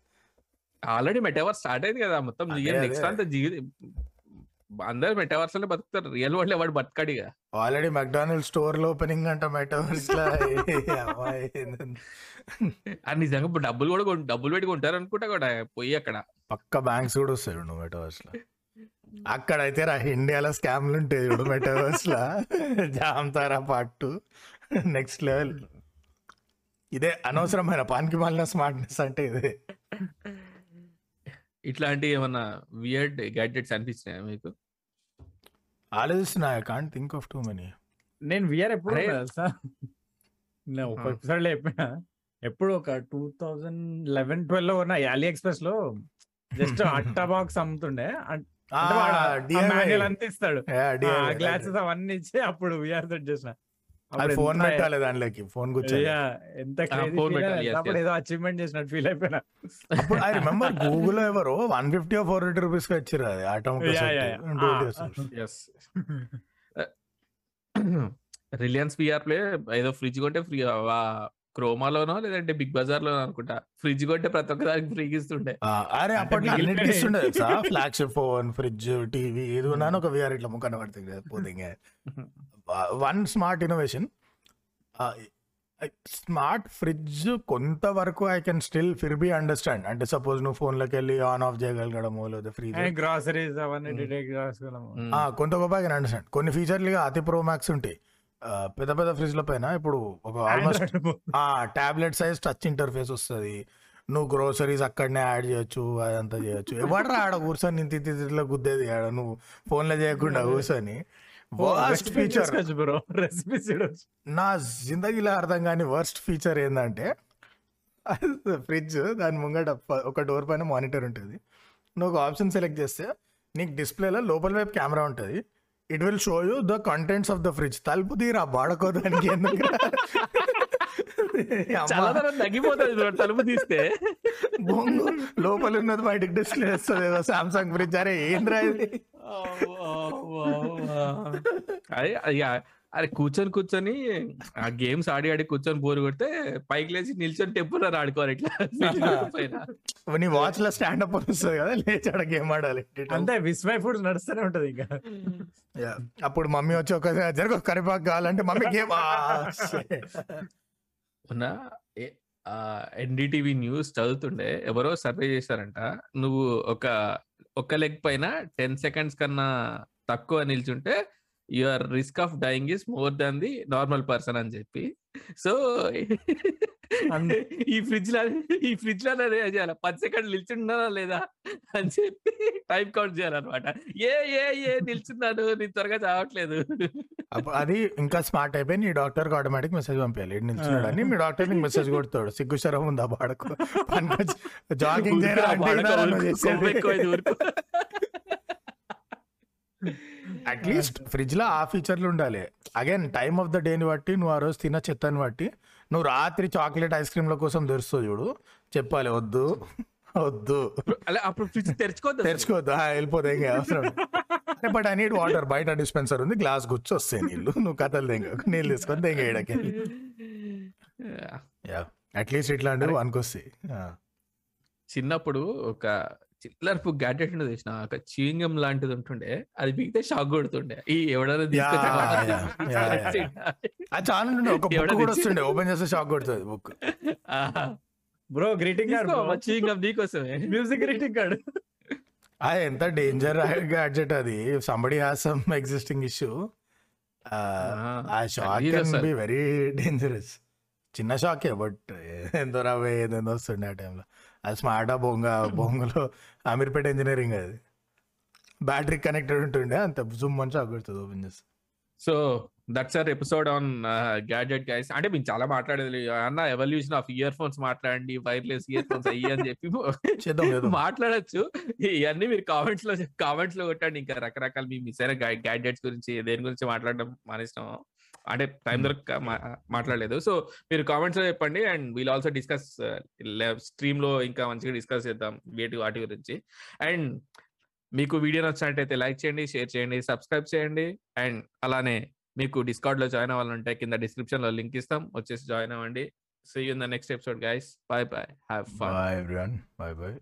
ఆల్రెడీ మెటావర్స్ స్టార్ట్ అయింది కదా మొత్తం. నెక్స్ట్. అంతా జీవి అందరు మెటావర్స్లోనే బతుకుతారు. రియల్ వరల్డ్ వాడు బతకడిగా ఆల్రెడీ మెక్డానల్డ్ స్టోర్లో ఓపెనింగ్ అంట మెటవర్స్లో? అది నిజంగా ఇప్పుడు డబ్బులు కూడా డబ్బులు పెట్టి కొంటారు అనుకుంటా కూడా పోయి అక్కడ. పక్క బ్యాంక్స్ కూడా వస్తాయి చూడు మెటవర్స్లో. అక్కడైతే రా ఇండియాలో స్కామ్లు ఉంటాయి చూడు మెటవర్స్లో జామ్తారా పార్ట్ నెక్స్ట్ లెవెల్ ఇదే అనవసరమైన పానికి మాలిన స్మార్ట్నెస్ అంటే ఇదే. ఇట్లాంటి ఏమన్నా వియర్డ్ గ్యాడ్జెట్స్ అనిపించినాయా మీకు? ఆలోచిస్తున్నా I can't think of too many నేను విఆర్ ఎప్పుడు నేను ఒక. ఎపిసోడ్లో చెప్పిన ఎప్పుడు ఒక టూ థౌజండ్ లెవెన్ ట్వెల్వ్లో ఉన్న అలీ ఎక్స్ప్రెస్లో జస్ట్ (laughs) అట్టా బాక్స్ అమ్ముతుండే అంతా ఇస్తాడు. గ్లాసెస్ అవన్నీ ఇచ్చి అప్పుడు విఆర్ సెట్ చేసిన. ఫోన్ పెట్టాలి దాంట్లోకి ఫోన్ ఎంత. ఏదో అచీవ్మెంట్ చేసినట్టు ఫీల్ అయిపోయినా. అప్పుడు ఐ రిమెంబర్ గూగుల్ (laughs) ఎవరో వన్ ఫిఫ్టీ ఫోర్ ఎయిటీ రూపీస్కి వచ్చారు అది ఆటోమేటిక్ రిలయన్స్ విఆర్ ప్లే ఏదో ఫ్రిడ్జ్ కొంటే ఫ్రీ క్రోమాలోనో లేదంటే బిగ్ బజార్ లోనో అనుకుంటా. ఫ్రిడ్జ్ కొంటే ప్రతి ఒక్క దానికి ఫ్రీగా ఇస్తుండే. అరే అప్పట్లో అన్నిటికి ఇస్తుండే ఫ్లాగ్షిప్ ఫోన్ ఫ్రిడ్జ్ టీవీ ఏది ఉన్నాను ఒక విఆర్ ఇట్లా ముఖాన పడుతుంది కదా పోతే one smart innovation smart fridge కొంతవరకు ఐ కెన్ స్టిల్ ఫిర్ బి అండర్స్టాండ్ అంటే సపోజ్ నువ్వు ఫోన్లోకి వెళ్ళి ఆన్ ఆఫ్ చేయగలగడము లేదా ఫ్రీజ్ గ్రాసరీస్ అవన్నీ. కొంత గొప్ప ఐ కెన్ అండర్స్టాండ్ కొన్ని ఫీచర్లు అతి ప్రో మ్యాక్స్ ఉంటాయి. పెద్ద పెద్ద ఫ్రిడ్జ్ల పైన ఇప్పుడు ఒక ఆల్మోస్ట్ ఆ టాబ్లెట్ సైజ్ టచ్ ఇంటర్ఫేస్ వస్తుంది. నువ్వు గ్రోసరీస్ అక్కడనే యాడ్ చేయొచ్చు అదంతా చేయొచ్చు. ఎవడరా ఆడ కూర్చొని ఇంత ఇంత ఇట్లా గుద్దేది? ఆడ నువ్వు ఫోన్లో చేయకుండా కూర్చొని. వర్స్ట్ ఫీచర్ నా జిందగీలో అర్థం కాని వర్స్ట్ ఫీచర్ ఏంటంటే ఫ్రిడ్జ్ దాని ముంగట ఒక డోర్ పైన మానిటర్ ఉంటుంది. నువ్వు ఒక ఆప్షన్ సెలెక్ట్ చేస్తే నీకు డిస్ప్లేలో లోపల వైపు కెమెరా ఉంటుంది. It will show you the contents of the fridge తలుపు తీరా వాడుకోదానికి ఎందుకు (laughs) తగ్గిపోతుంది తలుపు తీస్తే. బొంగు లోపల ఉన్నది బయటకు డిస్ప్లే వస్తుంది ఏదో సామ్సంగ్ ఫ్రిడ్జ్ అరే ఏంద్రా ఇది? అదే అయ్యా అరే కూర్చొని కూర్చొని ఆ గేమ్స్ ఆడి ఆడి కూర్చొని బోర్ కొడితే పైకి లేచి నిల్చొని టెంపుల్ ఆడుకోవాలి ఇట్లా. (laughs) (laughs) నీ వాచ్లో స్టాండ్ అప్ వస్తుంది కదా లేచి ఆడ గేమ్ ఆడాలి అంతే విస్మై ఫుడ్స్ నడుస్తూనే ఉంటది ఇంకా. అప్పుడు మమ్మీ వచ్చి ఒక జరగ కరిపాకు కావాలంటే మమ్మీ గేమ్ ఎన్డిటీవీ న్యూస్ చదువుతుండే ఎవరో సర్వే చేశారంట నువ్వు ఒక ఒక లెగ్ పైన టెన్ సెకండ్స్ కన్నా తక్కువ నిల్చుంటే your risk of dying is more than the normal person అని చెప్పి. సో. ఈ ఫ్రిడ్జ్లో ఈ ఫ్రిడ్జ్లో చేయాలి. పది సెకండ్ నిల్చున్నానా లేదా అని చెప్పి టైం కౌంట్ చేయాలన్నమాట. ఏ ఏ ఏ నిల్చున్నాను? నేను త్వరగా చావట్లేదు. అది ఇంకా స్మార్ట్ అయిపోయి నీ డాక్టర్కి ఆటోమేటిక్ మెసేజ్ పంపించాలి నిల్చున్నాడు అని మీ డాక్టర్ నీకు మెసేజ్ కొడతాడు. సిగ్గు శరం ఉందా బాడకు? (laughs) జాగింగ్ చేయరా అంటే ఇదారా నువ్వు చేసేది? అట్లీస్ట్ ఫ్రిడ్జ్లో ఆ ఫీచర్లు ఉండాలి. అగైన్ టైమ్ ఆఫ్ ద డేని బట్టి నువ్వు ఆ రోజు తిన్న చెత్తని బట్టి నువ్వు రాత్రి చాక్లెట్ ఐస్ క్రీమ్ల కోసం తెరుస్తావు చూడు. చెప్పాలి వద్దు వద్దు. అలా అప్పుడు ఫ్రిడ్జ్ తెరుచుకోవద్దు. తెరుచుకోవద్దు. వెళ్ళిపోతే అవసరం బట్ ఐ నీడ్ వాటర్ బయట డిస్పెన్సర్ ఉంది గ్లాస్ గుచ్చి వస్తాయి నీళ్ళు. నువ్వు కథలు తెంగ. నీళ్ళు తీసుకొని తెంగ ఏడకి యా అట్లీస్ట్ ఇట్లాంటివి అనుకొస్తాయి చిన్నప్పుడు ఒక చిల్లరపు గ్యాడ్జెట్ చూసిన ఒక చీంగం లాంటిది ఉంటుండే. అది బిగితే షాక్ కొడుతుండే. ఈ ఎవడైనా తీసుకొచ్చి (laughs) ఒక ఓపెన్ చేస్తే షాక్ కొడుతుంది book. Bro greeting card chewing gum నీకోసమే. మ్యూజిక్ గ్రీటింగ్ కార్డ్ అది ఎంత డేంజర్ గ్యాడ్జెట్ అది. సంబడి సమ్ ఎగ్జిస్టింగ్ ఇష్యూ ఆ shock can. Be very dangerous చిన్న షాకే బట్ ఎంతో ఏదేందో వస్తుండే ఆ టైంలో అది స్మార్ట్ బొంగ బొంగలో అమీర్పేట ఇంజనీరింగ్ అది. బ్యాటరీ కనెక్టెడ్ ఉంటుండే అంత జూమ్ షాక్ కొడుతుంది ఓపెన్ చేస్తే. So that's our episode on gadget guys. అంటే మేము చాలా మాట్లాడేది అన్న ఎవల్యూషన్ ఆఫ్ ఇయర్ ఫోన్స్ మాట్లాడండి వైర్లెస్ ఇయర్ ఫోన్స్ అయ్యి అని చెప్పి మాట్లాడొచ్చు. ఇవన్నీ మీరు కామెంట్స్లో కామెంట్స్లో కొట్టండి. ఇంకా రకరకాల మీ మిస్ అయిన గ్యాడ్జెట్స్ గురించి దేని గురించి మాట్లాడడం మానేసినాం అంటే టైం దొరక మాట్లాడలేదు. సో మీరు కామెంట్స్లో చెప్పండి అండ్ వీల్ ఆల్సో డిస్కస్ స్ట్రీమ్లో ఇంకా మంచిగా డిస్కస్ చేద్దాం వేటి వాటి గురించి. అండ్ మీకు వీడియో నచ్చినట్టయితే లైక్ చేయండి షేర్ చేయండి సబ్స్క్రైబ్ చేయండి. అండ్ అలానే మీకు డిస్కౌంట్లో జాయిన్ అవ్వాలంటే కింద డిస్క్రిప్షన్లో లింక్ ఇస్తాం. వచ్చేసి జాయిన్ అవ్వండి. See in the next episode guys bye bye have fun everyone bye bye